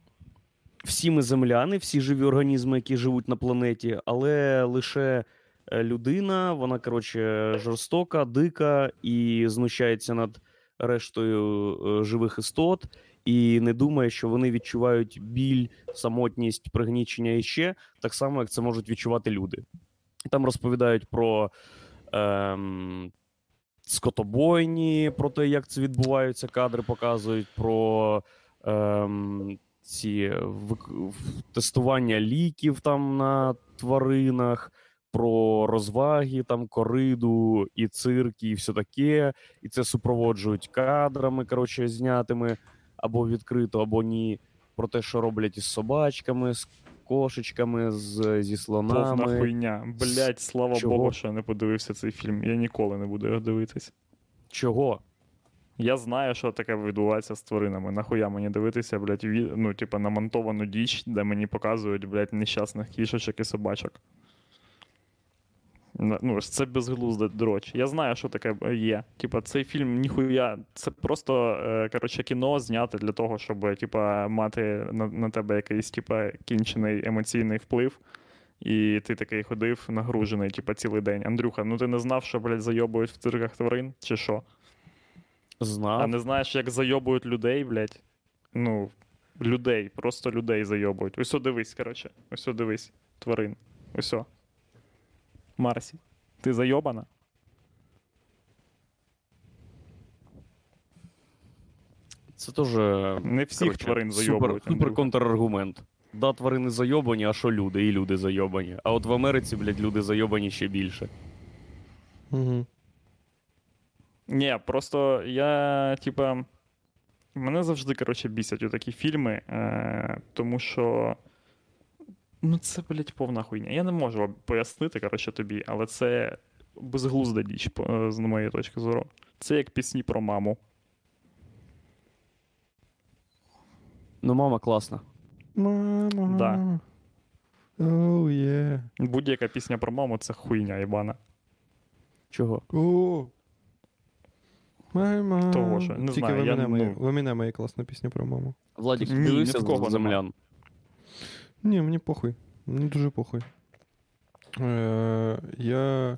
всі ми земляни, всі живі організми, які живуть на планеті, але лише е, людина, вона, коротше, жорстока, дика і знущається над рештою е, живих істот, і не думає, що вони відчувають біль, самотність, пригнічення і ще так само, як це можуть відчувати люди. Там розповідають про ем, скотобойні, про те, як це відбувається, кадри показують про ем, ці вик- тестування ліків там на тваринах, про розваги, там кориду і цирк, і все таке. І це супроводжують кадрами, коротше, знятими або відкрито, або ні. Про те, що роблять із собачками, з кошечками, з, зі Повна слонами. хуйня. Блять, слава Чого? Богу, що я не подивився цей фільм. Я ніколи не буду його дивитись. Чого? Я знаю, що таке відбувається з тваринами. Нахуя мені дивитися, блядь, ві... ну, типа, намонтовану діч, де мені показують, блядь, нещасних кішечок і собачок. Ну, це безглузда дроч. Я знаю, що таке е, є. Типа, цей фільм ніхуя. Це просто е, коротше, кіно зняте для того, щоб типа, мати на, на тебе якийсь типа, кінчений емоційний вплив. І ти такий ходив нагружений, типа, цілий день. Андрюха, ну ти не знав, що, блядь, зайобують в цирках тварин, чи що? Знав. А не знаєш, як зайобують людей, блядь? Ну, людей, просто людей зайобують. Ось дивись, коротше. Ось дивись. Тварин. Ось. Марсі. Ти зайобана? Це теж Не всіх коротше, тварин супер, зайобують. супер Андрюха. контраргумент. Да, тварини зайобані, а що люди? І люди зайобані. А от в Америці, блядь, люди зайобані ще більше. Угу. Ні, просто я, типа. Мене завжди, коротше, бісять у такі фільми, е, тому що. Ну, це, блядь, повна хуйня. Я не можу пояснити, коротше, тобі, але це безглузда діч, з моєї точки зору. Це як пісні про маму. Ну, мама класна. Мама. Да. Оу, є. Будь-яка пісня про маму це хуйня, єбана. Чого? О. Мама. Того ж, не Тільки знаю, в я, Емінема ну- в Емінема є класна пісня про маму. Владік, ти Ні, ні в кого нема. землян? Ні, мені похуй. Мені дуже похуй. Е, я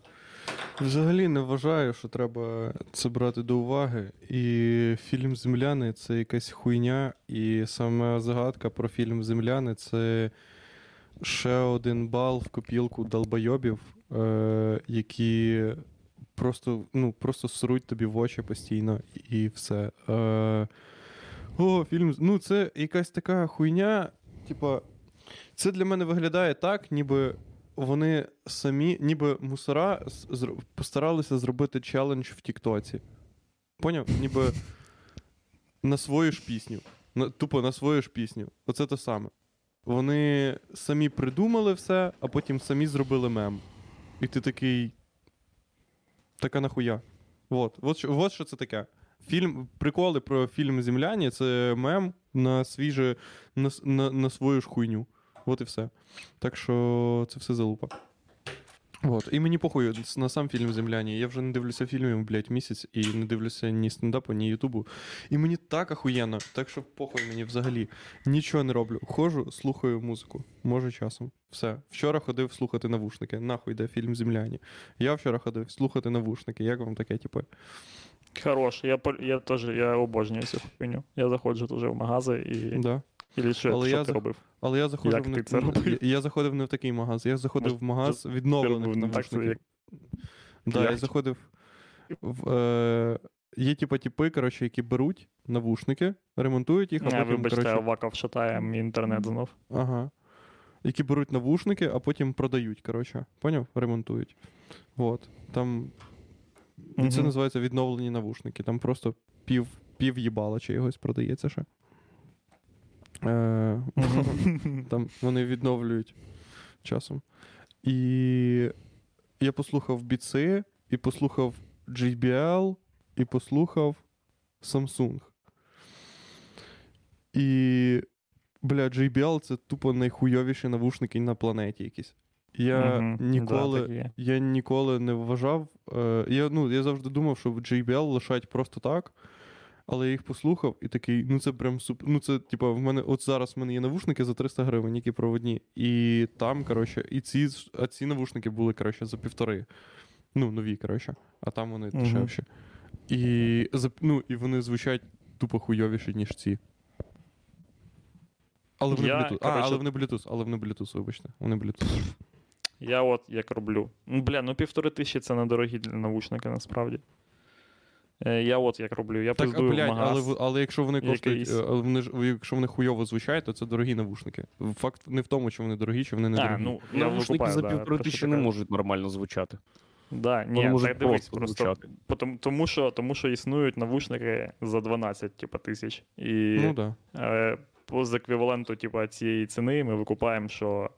взагалі не вважаю, що треба це брати до уваги. І фільм Земляни це якась хуйня. І саме загадка про фільм Земляни це ще один бал в копілку долбойобів, е, які просто, ну, просто сруть тобі в очі постійно і все. Е, о, фільм. Ну, це якась така хуйня, типа. Це для мене виглядає так, ніби вони самі, ніби мусора постаралися зробити челендж в Тіктоці. Поняв? Ніби на свою ж пісню. На, тупо на свою ж пісню. Оце те саме. Вони самі придумали все, а потім самі зробили мем. І ти такий. Така нахуя. Вот. Вот, що- що це таке. Фільм, приколи про фільм Земляні це мем на свіже, на, на, на свою ж хуйню. От і все. Так що це все залупа. От. І мені похуй на сам фільм Земляні. Я вже не дивлюся фільмів, блядь, місяць і не дивлюся ні стендапу, ні Ютубу. І мені так ахуєнно, так що похуй мені взагалі. Нічого не роблю. Хожу, слухаю музику. Може часом. Все. Вчора ходив слухати навушники. Нахуй де фільм Земляні. Я вчора ходив слухати навушники. Як вам таке, типу? Хорош, я, я теж я обожнюю цю хуйню. Я заходжу теж в магази і. Да. І що, Але що я ти зах- робив? Але я заходив Як не ти це робив? я, я заходив не в такий магаз. Я заходив Може, в магаз відновлених не навушників. як- Да, я заходив в. Е, є типа типи, коротше, які беруть навушники, ремонтують їх, а потім. вибачте, коротше, Аваков шатає мій інтернет знов. Ага. Які беруть навушники, а потім продають, коротше. Поняв? Ремонтують. Вот. Там. і Це називається відновлені навушники. Там просто пів, пів їбала чи йогось продається ще. Е, там вони відновлюють часом. І я послухав біци, і послухав JBL, і послухав Samsung. І, бля, JBL це тупо найхуйовіші навушники на планеті якісь. Я Мгм, ніколи. да. Я ніколи не вважав. Е, я, ну, я завжди думав, що JBL лишають просто так. Але я їх послухав і такий, ну це прям супер. Ну це, типа, в мене от зараз в мене є навушники за 300 гривень, які проводні. І там, коротше, і ці, а ці навушники були, коротше, за півтори. Ну, нові, коротше, а там вони Мгм. дешевші. І, ну, і вони звучать тупо хуйовіші, ніж ці. Але вони Я, Bluetooth. А, але вони Bluetooth, але вони Bluetooth, вибачте. Вони Bluetooth. Я от як роблю. Бля, ну півтори тисячі це недорогі для навушника насправді. Е, Я от як роблю. Я Так, пиздую в блядь, але, магаз. в- але якщо вони коштують, якийсь. е, але вони ж, якщо вони хуйово звучать, то це дорогі навушники. Факт не в тому, чи вони дорогі, чи вони не А, дорогі. ну, Навушники викупаю, за півтори що тисячі не можуть нормально звучати. Да, ні, Вони можуть дивись, просто просто потом- тому, що, тому що існують навушники за 12 типу, тисяч. І Ну да. е, по з еквіваленту типу, цієї ціни ми викупаємо, що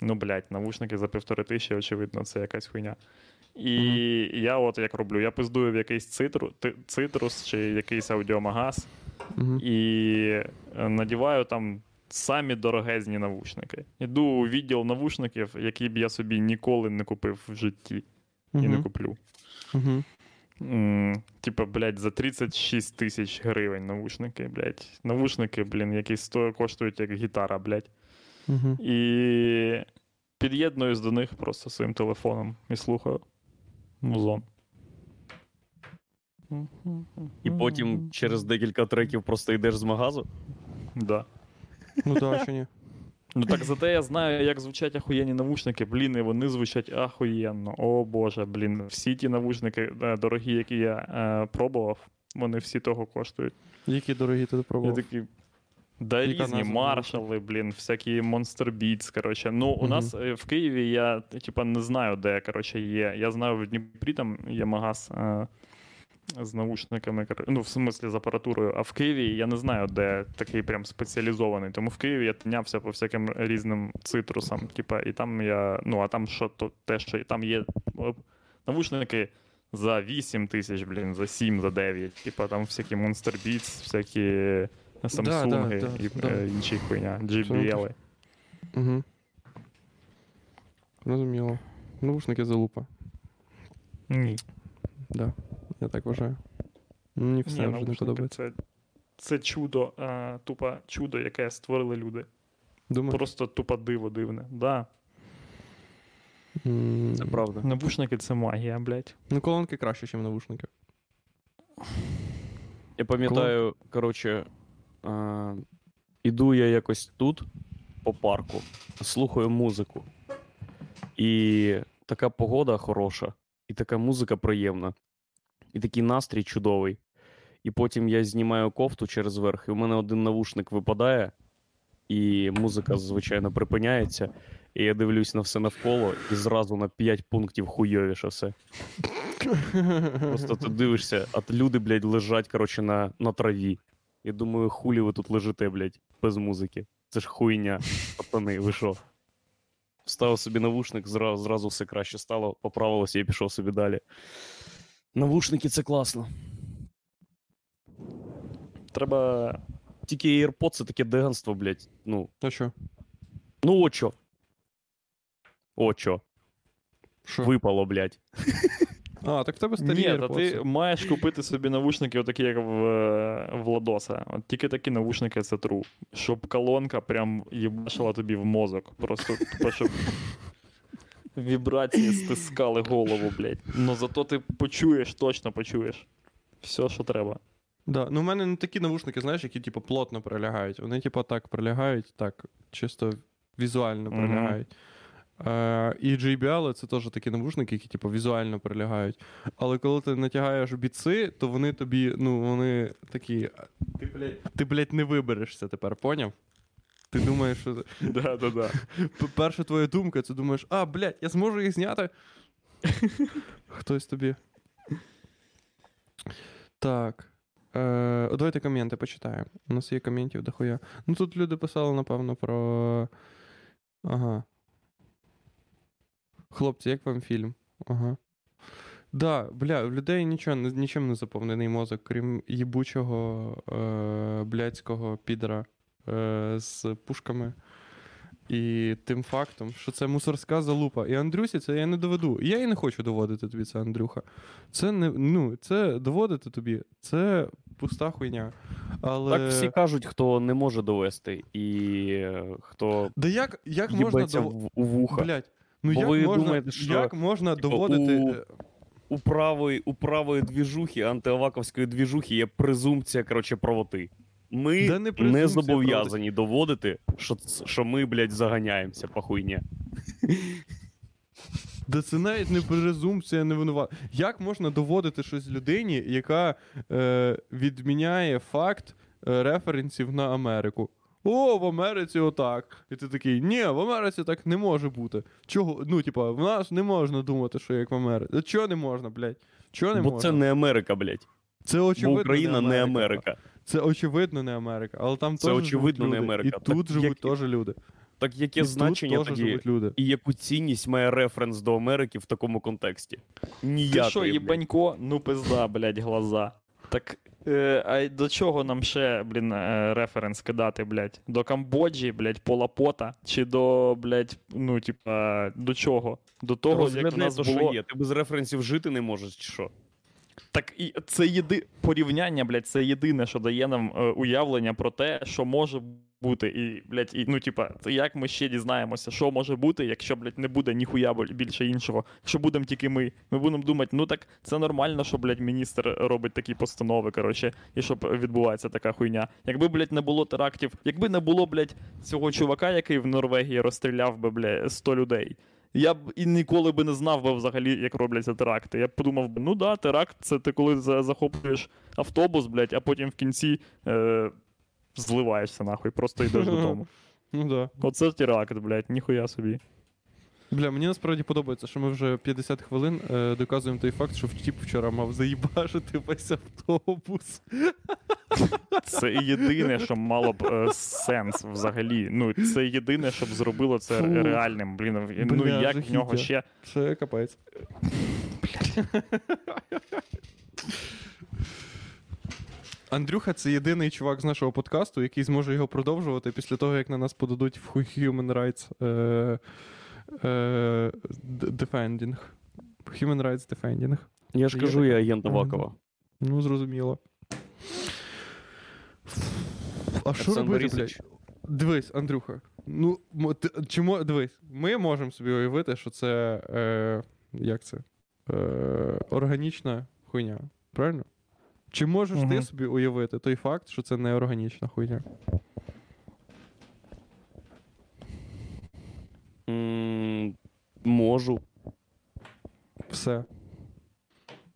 ну, блядь, навушники за півтори тисячі, очевидно, це якась хуйня. І я от як роблю, я пиздую в якийсь цитру, цитрус чи якийсь аудіомагаз Угу. і е, надіваю там самі дорогезні навушники. Іду у відділ навушників, які б я собі ніколи не купив в житті і не куплю. М, Типа, блядь, за 36 тисяч гривень навушники, блядь. Навушники, блін, які сто... коштують як гітара, блядь. І під'єднуюсь до них просто своїм телефоном і слухаю музон. І потім через декілька треків просто йдеш з магазу. Да. Ну да, чи ні? Ну так зате я знаю, як звучать ахуєнні навушники. Блін, і вони звучать ахуєнно. О Боже, блін. Всі ті навушники е, дорогі, які я е, пробував, вони всі того коштують. Які дорогі ти Я такий. Да, різні маршали, блін, всякі Beats, коротше. Ну, у Мгм. нас е, в Києві я, типа, не знаю, де, коротше, є. Я знаю, в Дніпрі там є магаз е, з навушниками, кор- ну, в смислі з апаратурою. А в Києві я не знаю, де такий прям спеціалізований. Тому в Києві я тинявся по всяким різним цитрусам. Типа, і там я. Ну, а там що то те, що там є е, навушники. За 8 тисяч, блін, за 7, за 9. Типа там всякі Monster Beats, всякі Samsung да, і да. е, інші хуйня, JBL. Угу. Розуміло. Навушники залупа. Ні. Да. Я так вважаю. Мені все Ні, вже не подобається. це, це чудо, а, тупо чудо, яке створили люди. Думаю. Просто тупо диво дивне. Да. Це правда. Навушники це магія, блядь. Ну, колонки краще, ніж навушники. Я пам'ятаю, коротше, е, іду я якось тут, по парку, слухаю музику. І така погода хороша, і така музика приємна, і такий настрій чудовий. І потім я знімаю кофту через верх, і у мене один навушник випадає, і музика, звичайно, припиняється. І я дивлюсь на все навколо, і зразу на 5 пунктів хуйовіше все. Просто ти дивишся, а люди, блядь, лежать, коротше, на, на траві. Я думаю, хулі ви тут лежите, блядь, без музики. Це ж хуйня, пацани, ви що? Вставив собі навушник, зразу, зразу все краще стало, поправилося і пішов собі далі. Навушники це класно. Треба. Тільки AirPod це таке деганство, блядь. Ну, А що? ну от чо. От. Що? Випало, блядь. А, так в тебе старі Ні, AirPods. ти маєш купити собі навушники, отакі, як в, е, в Ладоса. От тільки такі навушники це true. Щоб колонка прям їбашила тобі в мозок. Просто тупо, щоб вібрації стискали голову, блядь. Ну зато ти почуєш, точно почуєш. Все, що треба. Да. Ну, в мене не такі навушники, знаєш, які, типу, плотно прилягають. Вони, типу, так прилягають, так, чисто візуально Мгм. прилягають. Е, і JBL це теж такі навушники, які, типу, візуально прилягають. Але коли ти натягаєш біци, то вони тобі, ну, вони такі. Ти, блядь, ти, блядь, не виберешся тепер, поняв? Ти думаєш, що. Да, да, да. Перша твоя думка, це думаєш, а, блядь, я зможу їх зняти. Хтось тобі. Так. Е, давайте коменти почитаємо. У нас є коментів дохуя. Ну тут люди писали, напевно, про. Ага. Хлопці, як вам фільм? Ага. Да, бля, в людей нічого, нічим не заповнений мозок, крім їбучого е, блядського підера е, з пушками. І тим фактом, що це мусорська залупа. І Андрюсі, це я не доведу. Я і не хочу доводити тобі це, Андрюха. Це не ну, це доводити тобі. Це пуста хуйня. Але... Так всі кажуть, хто не може довести, і е, хто Да як, як можна дов... в, у вуха. Блять, ну Бо як ви можна, думаєте, що, як можна типу, доводити. у- У правої, у правої двіжухи, антиаваковської двіжухи є презумпція, коротше, правоти. Ми Да не не, зобов'язані доводити, що, що ми, блядь, заганяємося по хуйні. Да це навіть не презумпція, не винувата. Як можна доводити щось людині, яка е, відміняє факт е, референсів на Америку? О, в Америці отак. І ти такий, ні, в Америці так не може бути. Чого? Ну, типа, в нас не можна думати, що як в Америці. Чого не можна, блядь? Чого не Бо можна? це не Америка, блядь. Це Бо очевидно. Україна не Америка. Америка. Це очевидно не Америка, але там Це теж очевидно живуть не. Америка. І Так тут живуть як- теж люди. Так яке і значення тут тоді? живуть люди. І яку цінність має референс до Америки в такому контексті? Ти що, блядь. їбанько? Ну пизда, блядь, глаза. Так, е, а до чого нам ще, блін, е, референс кидати, блядь? До Камбоджі, блядь, Полапота? Чи до, блядь, ну, типа, до чого? До того, як у нас то, що є. Ти без референсів жити не можеш, чи що? Так і це єди... порівняння, блядь, це єдине, що дає нам е, уявлення про те, що може бути. І, блядь, і, ну, типа, як ми ще дізнаємося, що може бути, якщо, блядь, не буде ніхуя більше іншого. Якщо будемо тільки ми. Ми будемо думати, ну так це нормально, що, блядь, міністр робить такі постанови, коротше, і щоб відбувається така хуйня. Якби, блядь, не було терактів, якби не було, блядь, цього чувака, який в Норвегії розстріляв би, блядь, 100 людей. Я б і ніколи би не знав би взагалі, як робляться теракти. Я б подумав би, ну да, теракт це ти коли захоплюєш автобус, блядь, а потім в кінці е, зливаєшся нахуй, просто йдеш додому. Ну да. Оце теракт, блядь, ніхуя собі. Бля, мені насправді подобається, що ми вже 50 хвилин е, доказуємо той факт, що втіп вчора мав заїбашити весь автобус. Це єдине, що мало б е, сенс взагалі. Ну, це єдине, щоб зробило це Фу. реальним. Блін, ну Бля, як в нього ще. Це капець. Андрюха це єдиний чувак з нашого подкасту, який зможе його продовжувати після того, як на нас подадуть в Human Rights е, е, Defending. Human Rights Defending. Я ж кажу, я агент. Авакова. Ну, зрозуміло. А що робити, блядь? Дивись, Андрюха. Ну, чому, дивись, ми можемо собі уявити, що це. Е, як це? Е, органічна хуйня. Правильно? Чи можеш ти собі уявити той факт, що це не органічна хуйня? М, Можу. Все.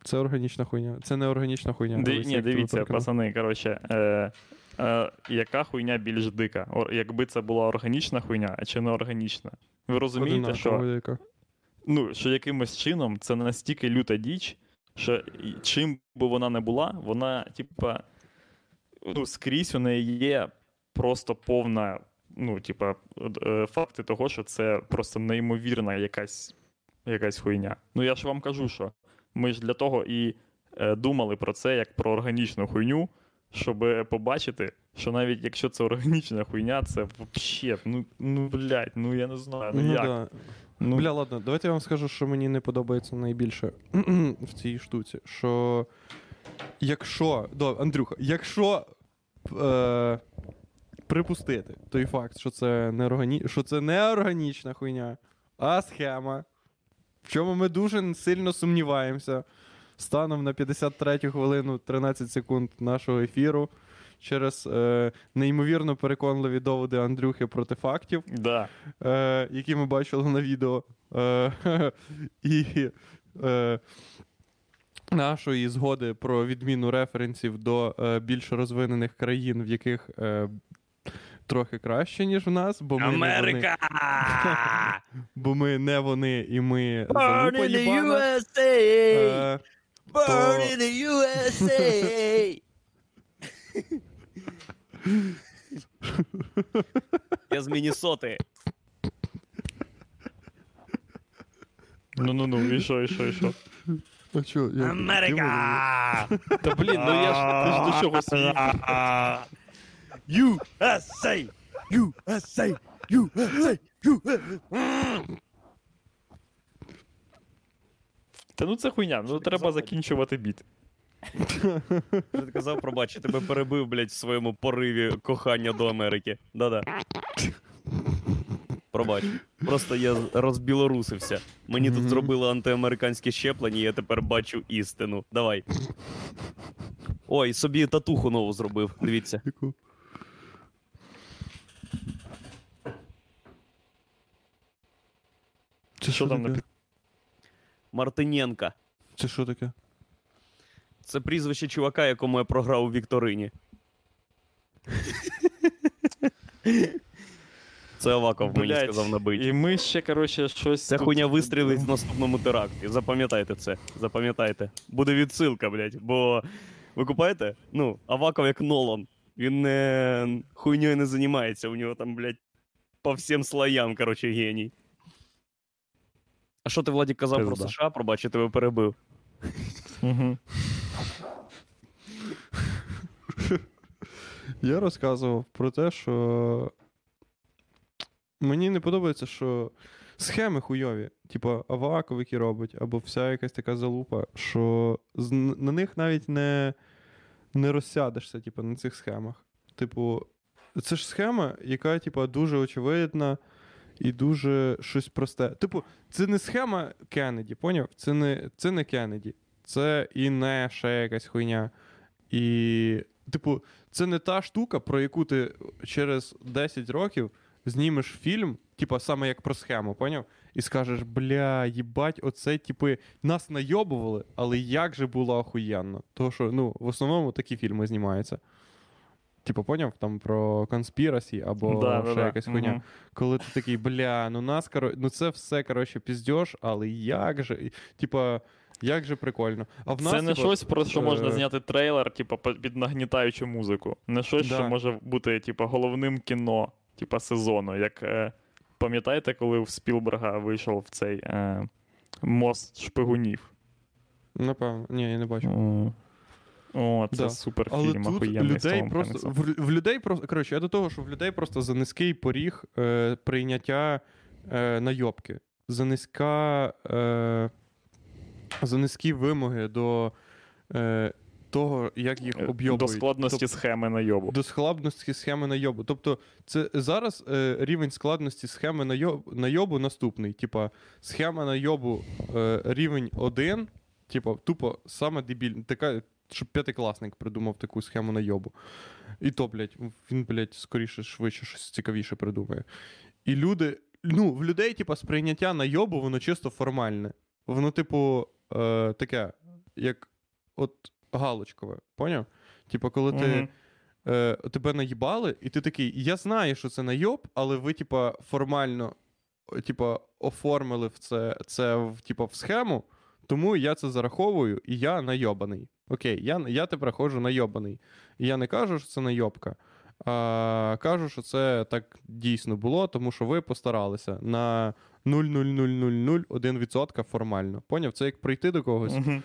Це органічна хуйня. Це не органічна хуйня. Ди- Дивись, ні, дивіться, пацани, коротше, е, е, яка хуйня більш дика? О, якби це була органічна хуйня, а чи не органічна? Ви розумієте, що, Одинаково яка. ну, що якимось чином це настільки люта діч, що чим би вона не була, вона, типа, ну, скрізь у неї є просто повна, ну, типа, е, факти того, що це просто неймовірна якась, якась хуйня. Ну, я ж вам кажу, що ми ж для того і е, думали про це як про органічну хуйню, щоб побачити, що навіть якщо це органічна хуйня, це вообще, ну, ну блядь, ну я не знаю, ну, Ну, як? да. Ну, Бля, ладно, давайте я вам скажу, що мені не подобається найбільше в цій штуці. Що якщо. До, Андрюха, якщо е, припустити той факт, що це не, органі... що це не органічна хуйня, а схема, в чому ми дуже сильно сумніваємося, станом на 53 хвилину 13 секунд нашого ефіру. Через е, неймовірно переконливі доводи Андрюхи проти фактів да. е, які ми бачили на відео, е, і е, нашої згоди про відміну референсів до е, більш розвинених країн, в яких е, трохи краще, ніж в нас, бо ми, не вони, Америка! бо ми не вони, і ми залупа in the. USA! Е, Burn то- in the USA! Я з Міннесоти. Ну ну ну, і що, і що, і що? а чо, я- Америка! Та блін, ну я ж ти ж до чогось їв. USA! USA! USA! USA! Та ну це хуйня, ну треба закінчувати біт. Що ти казав, пробач, я тебе перебив, блядь, в своєму пориві кохання до Америки. Да-да. Пробач. Просто я розбілорусився. Мені тут зробили антиамериканське щеплення, і я тепер бачу істину. Давай. Ой, собі татуху нову зробив. Дивіться. Це Що там таке? Мартиненка. Це що таке? Це прізвище чувака, якому я програв у Вікторині. Це Аваков мені Блядь, сказав набити. І ми ще, коротше, щось. Ця тут- хуйня вистрілить в наступному теракті. Запам'ятайте це. Запам'ятайте. Буде відсилка, блядь. Бо ви купаєте? Ну, Аваков як Нолан. Він не хуйньою не займається. У нього там, блядь, по всім слоям, коротше, геній. А що ти, Владік, казав про США? Пробач, я тебе перебив. Я розказував про те, що мені не подобається, що схеми хуйові, типу Аваков, які робить, або вся якась така залупа, що на них навіть не, не розсядешся, типу, на цих схемах. Типу, це ж схема, яка, типу, дуже очевидна і дуже щось просте. Типу, це не схема Кеннеді, поняв? Це не, це не Кеннеді. Це і не ще якась хуйня. І, типу, це не та штука, про яку ти через 10 років знімеш фільм, типу, саме як про схему, поняв? І скажеш, бля, їбать, оце, типи, нас найобували, але як же було охуєнно. Тому що, ну, в основному такі фільми знімаються. Типу, поняв? Там про конспірасі або Да, да, ще да. якась хуйня. Мгм. Коли ти такий, бля, ну нас, коро... ну це все, коротше, піздьош, але як же, типа, як же прикольно. А в нас, Це не типа, щось, про що можна е, зняти трейлер, типу, під нагнітаючу музику. Не щось, Да. що може бути, типу, головним кіно, типу, сезону. Як е, пам'ятаєте, коли в Спілберга вийшов в цей е, мост шпигунів? Напевно, ні, я не бачу. О, це Да. супер Але тут людей просто в, в людей просто коротше, я до того, що в людей просто за низький поріг е, прийняття е, найобки, за низька, е, за низькі вимоги до е, того, як їх об'єбують. До складності Тобто- схеми на йобу. до складності схеми найобу. Тобто, це зараз е, рівень складності схеми найоб, найобу наступний. Типа, схема найобу е, рівень 1, типа, тупо саме дебіль, така, щоб п'ятикласник придумав таку схему найобу. І то, блядь, він, блядь, скоріше, швидше, щось цікавіше придумає. І люди, ну, в людей, типа, сприйняття найобу, воно чисто формальне. Воно, типу, е, таке, як от галочкове, поняв? Типа, коли ти е, тебе наїбали, і ти такий, я знаю, що це найоб, але ви, типа, формально типа, оформили в це, це в, типа, в схему, тому я це зараховую, і я найобаний. Окей, я, я тепер ходжу найобаний. І я не кажу, що це найобка, а кажу, що це так дійсно було, тому що ви постаралися на 0,0001% формально. Поняв? Це як прийти до когось. Мгм.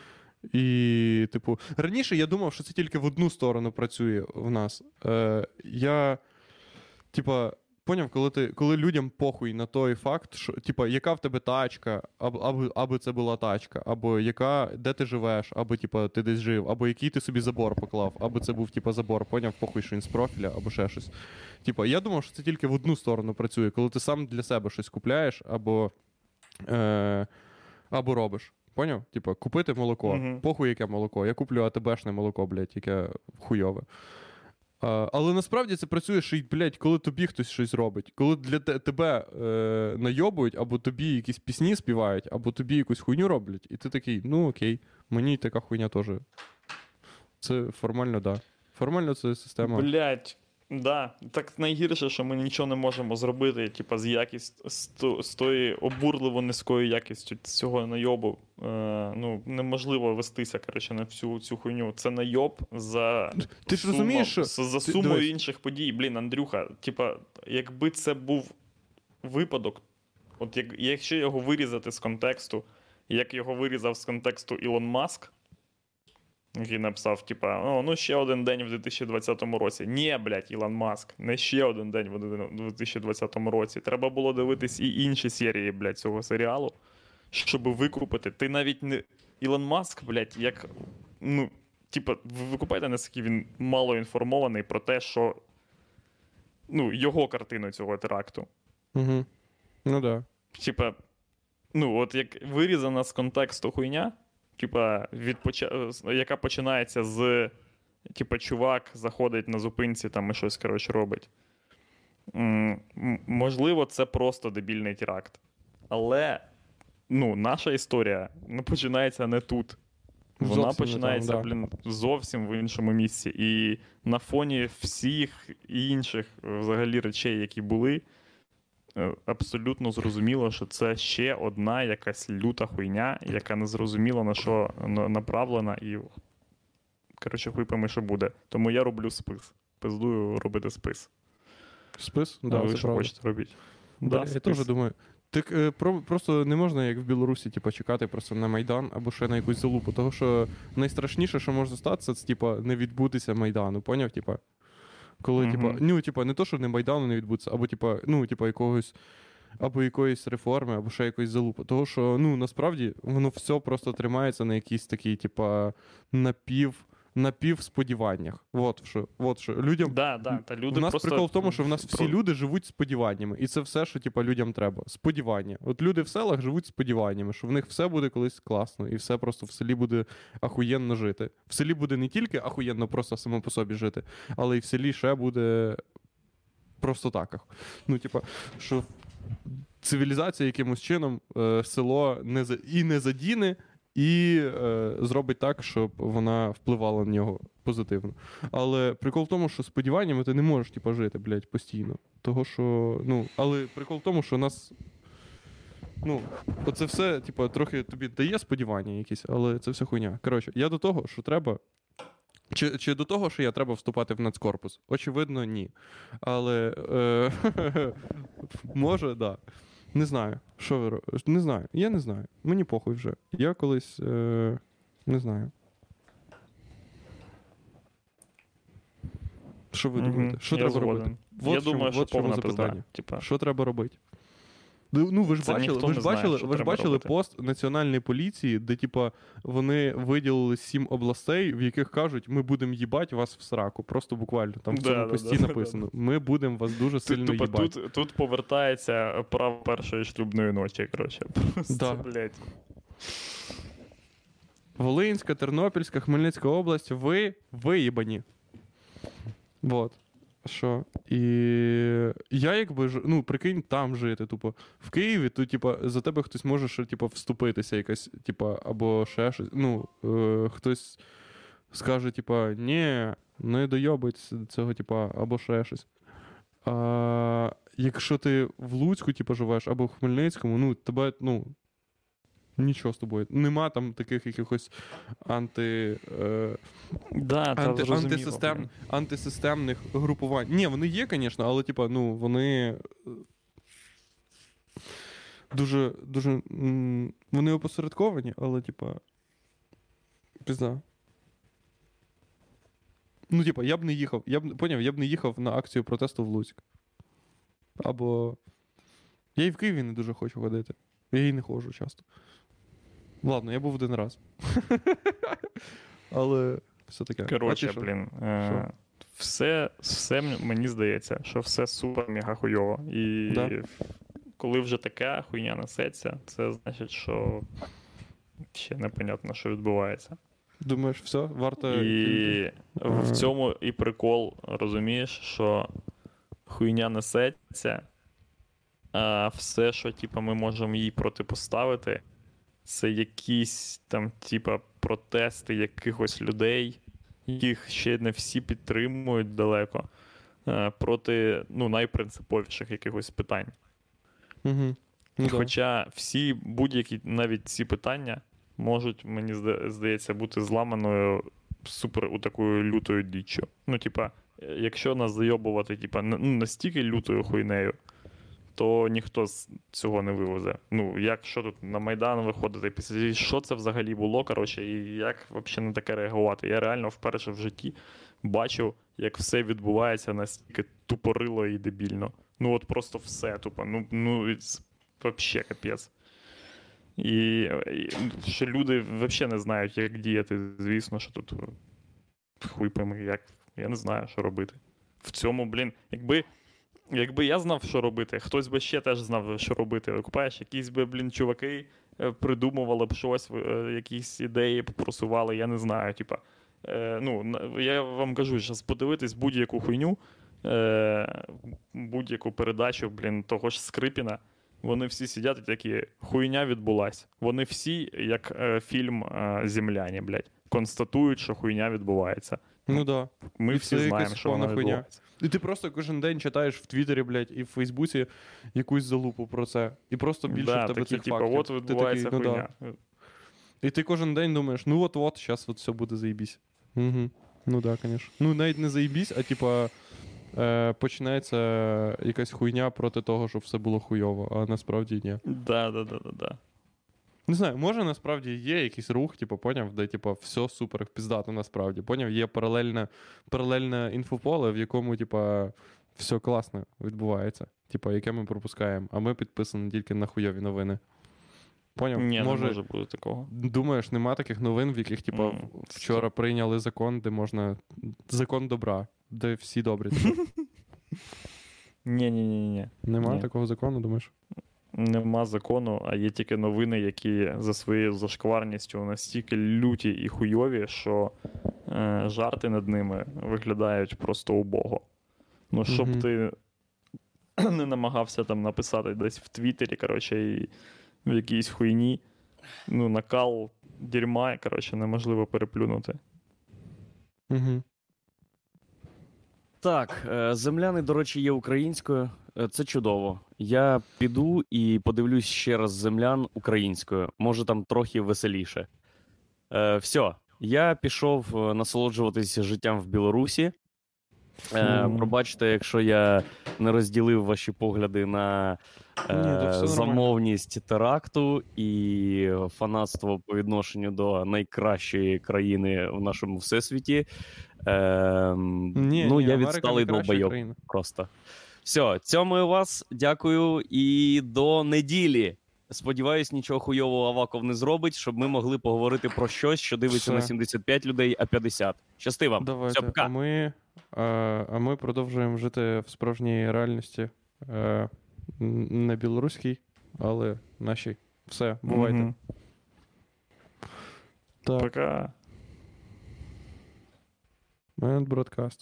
І, типу, раніше я думав, що це тільки в одну сторону працює в нас. Е, я, типа, поняв, коли ти, коли людям похуй на той факт, що, типа, яка в тебе тачка, або, або, або це була тачка, або яка, де ти живеш, або типа, ти десь жив, або який ти собі забор поклав, або це був типа забор, поняв, похуй, що він з профіля, або ще щось. Типа, я думав, що це тільки в одну сторону працює, коли ти сам для себе щось купляєш, або, е, або робиш. Поняв? Типа, купити молоко. Мгм. Похуй, яке молоко. Я куплю АТБшне молоко, блядь, яке хуйове. Але насправді це працює, що, блядь, коли тобі хтось щось робить, коли для те, тебе е, найобують, або тобі якісь пісні співають, або тобі якусь хуйню роблять, і ти такий, ну окей, мені така хуйня теж. Це формально, да. Формально це система. Блять, да. Так найгірше, що ми нічого не можемо зробити, типа, з якість з, тої обурливо низькою якістю цього найобу. Е, ну, неможливо вестися, коротше, на всю цю хуйню. Це найоб за. Ти ж розумієш, що за, за ти- сумою інших подій. Блін, Андрюха, типа, якби це був випадок, от як, якщо його вирізати з контексту, як його вирізав з контексту Ілон Маск, який написав, типа, о, ну ще один день в 2020 році. Ні, блядь, Ілон Маск, не ще один день в 2020 році. Треба було дивитись і інші серії, блядь, цього серіалу, щоб викупити. Ти навіть не. Ілон Маск, блядь, як. Ну, типа, ви ви купаєте, наскільки він мало інформований про те, що ну, його картину цього теракту. Угу. Ну да. Типа, ну, от як вирізана з контексту хуйня, типа, від поча... яка починається з. Типа, чувак заходить на зупинці там і щось, коротше, робить. Можливо, це просто дебільний теракт. Але ну, наша історія ну, починається не тут. Вона Зовсім починається, там, да. блін, зовсім в іншому місці. І на фоні всіх інших е, взагалі речей, які були, абсолютно зрозуміло, що це ще одна якась люта хуйня, яка не зрозуміла на що направлена, і коротше, хуй пойми, що буде. Тому я роблю спис. Пиздую робити спис. Спис? а ви це що правда. хочете робити? Да, я спис. теж думаю. Так е, про, просто не можна, як в Білорусі, типу, чекати просто на Майдан або ще на якусь залупу. Тому що найстрашніше, що може статися, це типу, не відбутися Майдану, поняв? Типа, коли, типа, ну, типа, не то, що не Майдану не відбудеться, або типа, ну, типа, якогось. Або якоїсь реформи, або ще якоїсь залупи. Того, що ну насправді воно все просто тримається на якійсь такій, типа, напів, напівсподіваннях. От що, от що. Людям Да, да, та люди у нас просто... прикол в тому, що в нас всі люди живуть сподіваннями, і це все, що типа, людям треба. Сподівання. От люди в селах живуть сподіваннями, що в них все буде колись класно, і все просто в селі буде ахуєнно жити. В селі буде не тільки ахуєнно просто само по собі жити, але й в селі ще буде просто так. Ну, типа, що цивілізація якимось чином е, село не за... і не задіне. І е, зробить так, щоб вона впливала на нього позитивно. Але прикол в тому, що сподіваннями ти не можеш типу, жити, блядь, постійно. Того, що. Ну, але прикол в тому, що нас. Ну, оце все, типу, трохи тобі дає сподівання якісь, але це все хуйня. Коротше, я до того, що треба. Чи, чи до того, що я треба вступати в нацкорпус? Очевидно, ні. Але е, може, так. Да. Не знаю. Що ви робите? Не знаю. Я не знаю. Мені похуй вже. Я колись. Е, не знаю. Що ви думаєте? Що я треба згоден. робити? я думаю, що повна пизда. Типа, Що треба робити? Ну, ну, ви ж Це бачили, ви ж бачили, що ви ж бачили робити. пост національної поліції, де, типа, вони виділили сім областей, в яких кажуть, ми будемо їбати вас в сраку. Просто буквально там в цьому да, пості да, да, написано: ми будемо вас дуже сильно тупо, їбати. тут, тут повертається право першої шлюбної ночі, коротше. Просто, Да. блядь. Волинська, Тернопільська, Хмельницька область, ви виїбані. Вот. Що? І я якби ну, прикинь, там жити, тупо. В Києві, то, типа, за тебе хтось може ще, типа, вступитися якась, типа, або ще щось. Ну, е, хтось скаже, типа, ні, не дойобить цього, типа, або ще щось. А якщо ти в Луцьку, типу, живеш, або в Хмельницькому, ну, тебе, ну. Нічого з тобою. Нема там таких якихось анти. Е, Да, Анти- антисистем, антисистемних групувань. Ні, вони є, звісно, але типа, ну, вони. е, Дуже, дуже. Вони опосередковані, але, типа. Пізна. Ну, типа, я б не їхав. Я б поняв, я б не їхав на акцію протесту в Луцьк. Або. Я і в Києві не дуже хочу ходити. Я і не ходжу часто. Ладно, я був один раз. Але все таке. Коротше, блін. Е- Що? все, все мені здається, що все супер мега хуйово. І Да. коли вже така хуйня несеться, це значить, що ще непонятно, що відбувається. Думаєш, все, варто. І в цьому і прикол, розумієш, що хуйня несеться, а все, що типу, ми можемо їй протипоставити, це якісь там, типа, протести якихось людей, яких ще не всі підтримують далеко, е, проти ну, найпринциповіших якихось питань. Угу. Ну. Хоча всі будь-які навіть ці питання можуть, мені здається, бути зламаною супер у такою лютою діччю. Ну, типа, е, якщо нас зайобувати, типа, ну, настільки лютою хуйнею, то ніхто з цього не вивезе. Ну, як що тут на Майдан виходити, після що це взагалі було, коротше, і як взагалі на таке реагувати? Я реально вперше в житті бачив, як все відбувається настільки тупорило і дебільно. Ну, от просто все тупо. Ну, ну вообще капець. І, і що люди взагалі не знають, як діяти. Звісно, що тут хуй пойми, як. Я не знаю, що робити. В цьому, блін, якби. Якби я знав, що робити, хтось би ще теж знав, що робити. Купаєш, якісь би, блін, чуваки е, придумували б щось, е, якісь ідеї попросували, я не знаю. Типа, е, ну, я вам кажу, зараз подивитись будь-яку хуйню, е, будь-яку передачу, блін, того ж Скрипіна. Вони всі сидять і такі, хуйня відбулась. Вони всі, як е, фільм е, Земляні, блядь, констатують, що хуйня відбувається. Ну да. Ми І всі знаємо, що вона хуйня. І ти просто кожен день читаєш в Твіттері, блядь, і в Фейсбуці якусь залупу про це. І просто більше да, в тебе такі, цих типу, фактів. от Ти відбувається такий, ну, да. І ти кожен день думаєш, ну от-от, зараз от все буде заїбісь. Угу. Ну да, звісно. Ну навіть не заїбісь, а типа е, починається якась хуйня проти того, щоб все було хуйово, а насправді ні. Да, да, да, да, да. Не знаю, може насправді є якийсь рух, типу, поняв, де типу, все супер піздато насправді. Поняв, є паралельне, паралельне інфополе, в якому, типу, все класно відбувається, типу, яке ми пропускаємо, а ми підписані тільки на хуйові новини. Поняв? Ні, може, не може бути такого. Думаєш, нема таких новин, в яких, типу, М, вчора прийняли закон, де можна. Закон добра, де всі добрі. Ні, ні, ні, ні. Нема такого закону, думаєш? Нема закону, а є тільки новини, які за своєю зашкварністю настільки люті і хуйові, що е, жарти над ними виглядають просто убого. Ну, щоб Мгм. ти не намагався там написати десь в Твіттері, коротше, і в якійсь хуйні. Ну, накал дерьма, коротше, неможливо переплюнути. Угу. Так, е, земляни, до речі, є українською. Е, Це чудово. Я піду і подивлюсь ще раз землян українською. Може, там трохи веселіше. Е, все, я пішов е, насолоджуватися життям в Білорусі. Е, пробачте, якщо я не розділив ваші погляди на е, замовність теракту і фанатство по відношенню до найкращої країни в нашому всесвіті. Е, Ні, ну, ні, я відсталий краща просто. Все, цьомую вас, дякую і до неділі. Сподіваюсь, нічого хуйового Аваков не зробить, щоб ми могли поговорити про щось, що дивиться на Все. 75 людей, а 50. Щасти вам. Давайте. Все, пока. А ми, а, а ми продовжуємо жити в справжній реальності. Не білоруський, але нашій. Все, бувайте. Угу. Так, Пока. Мент Бродкаст.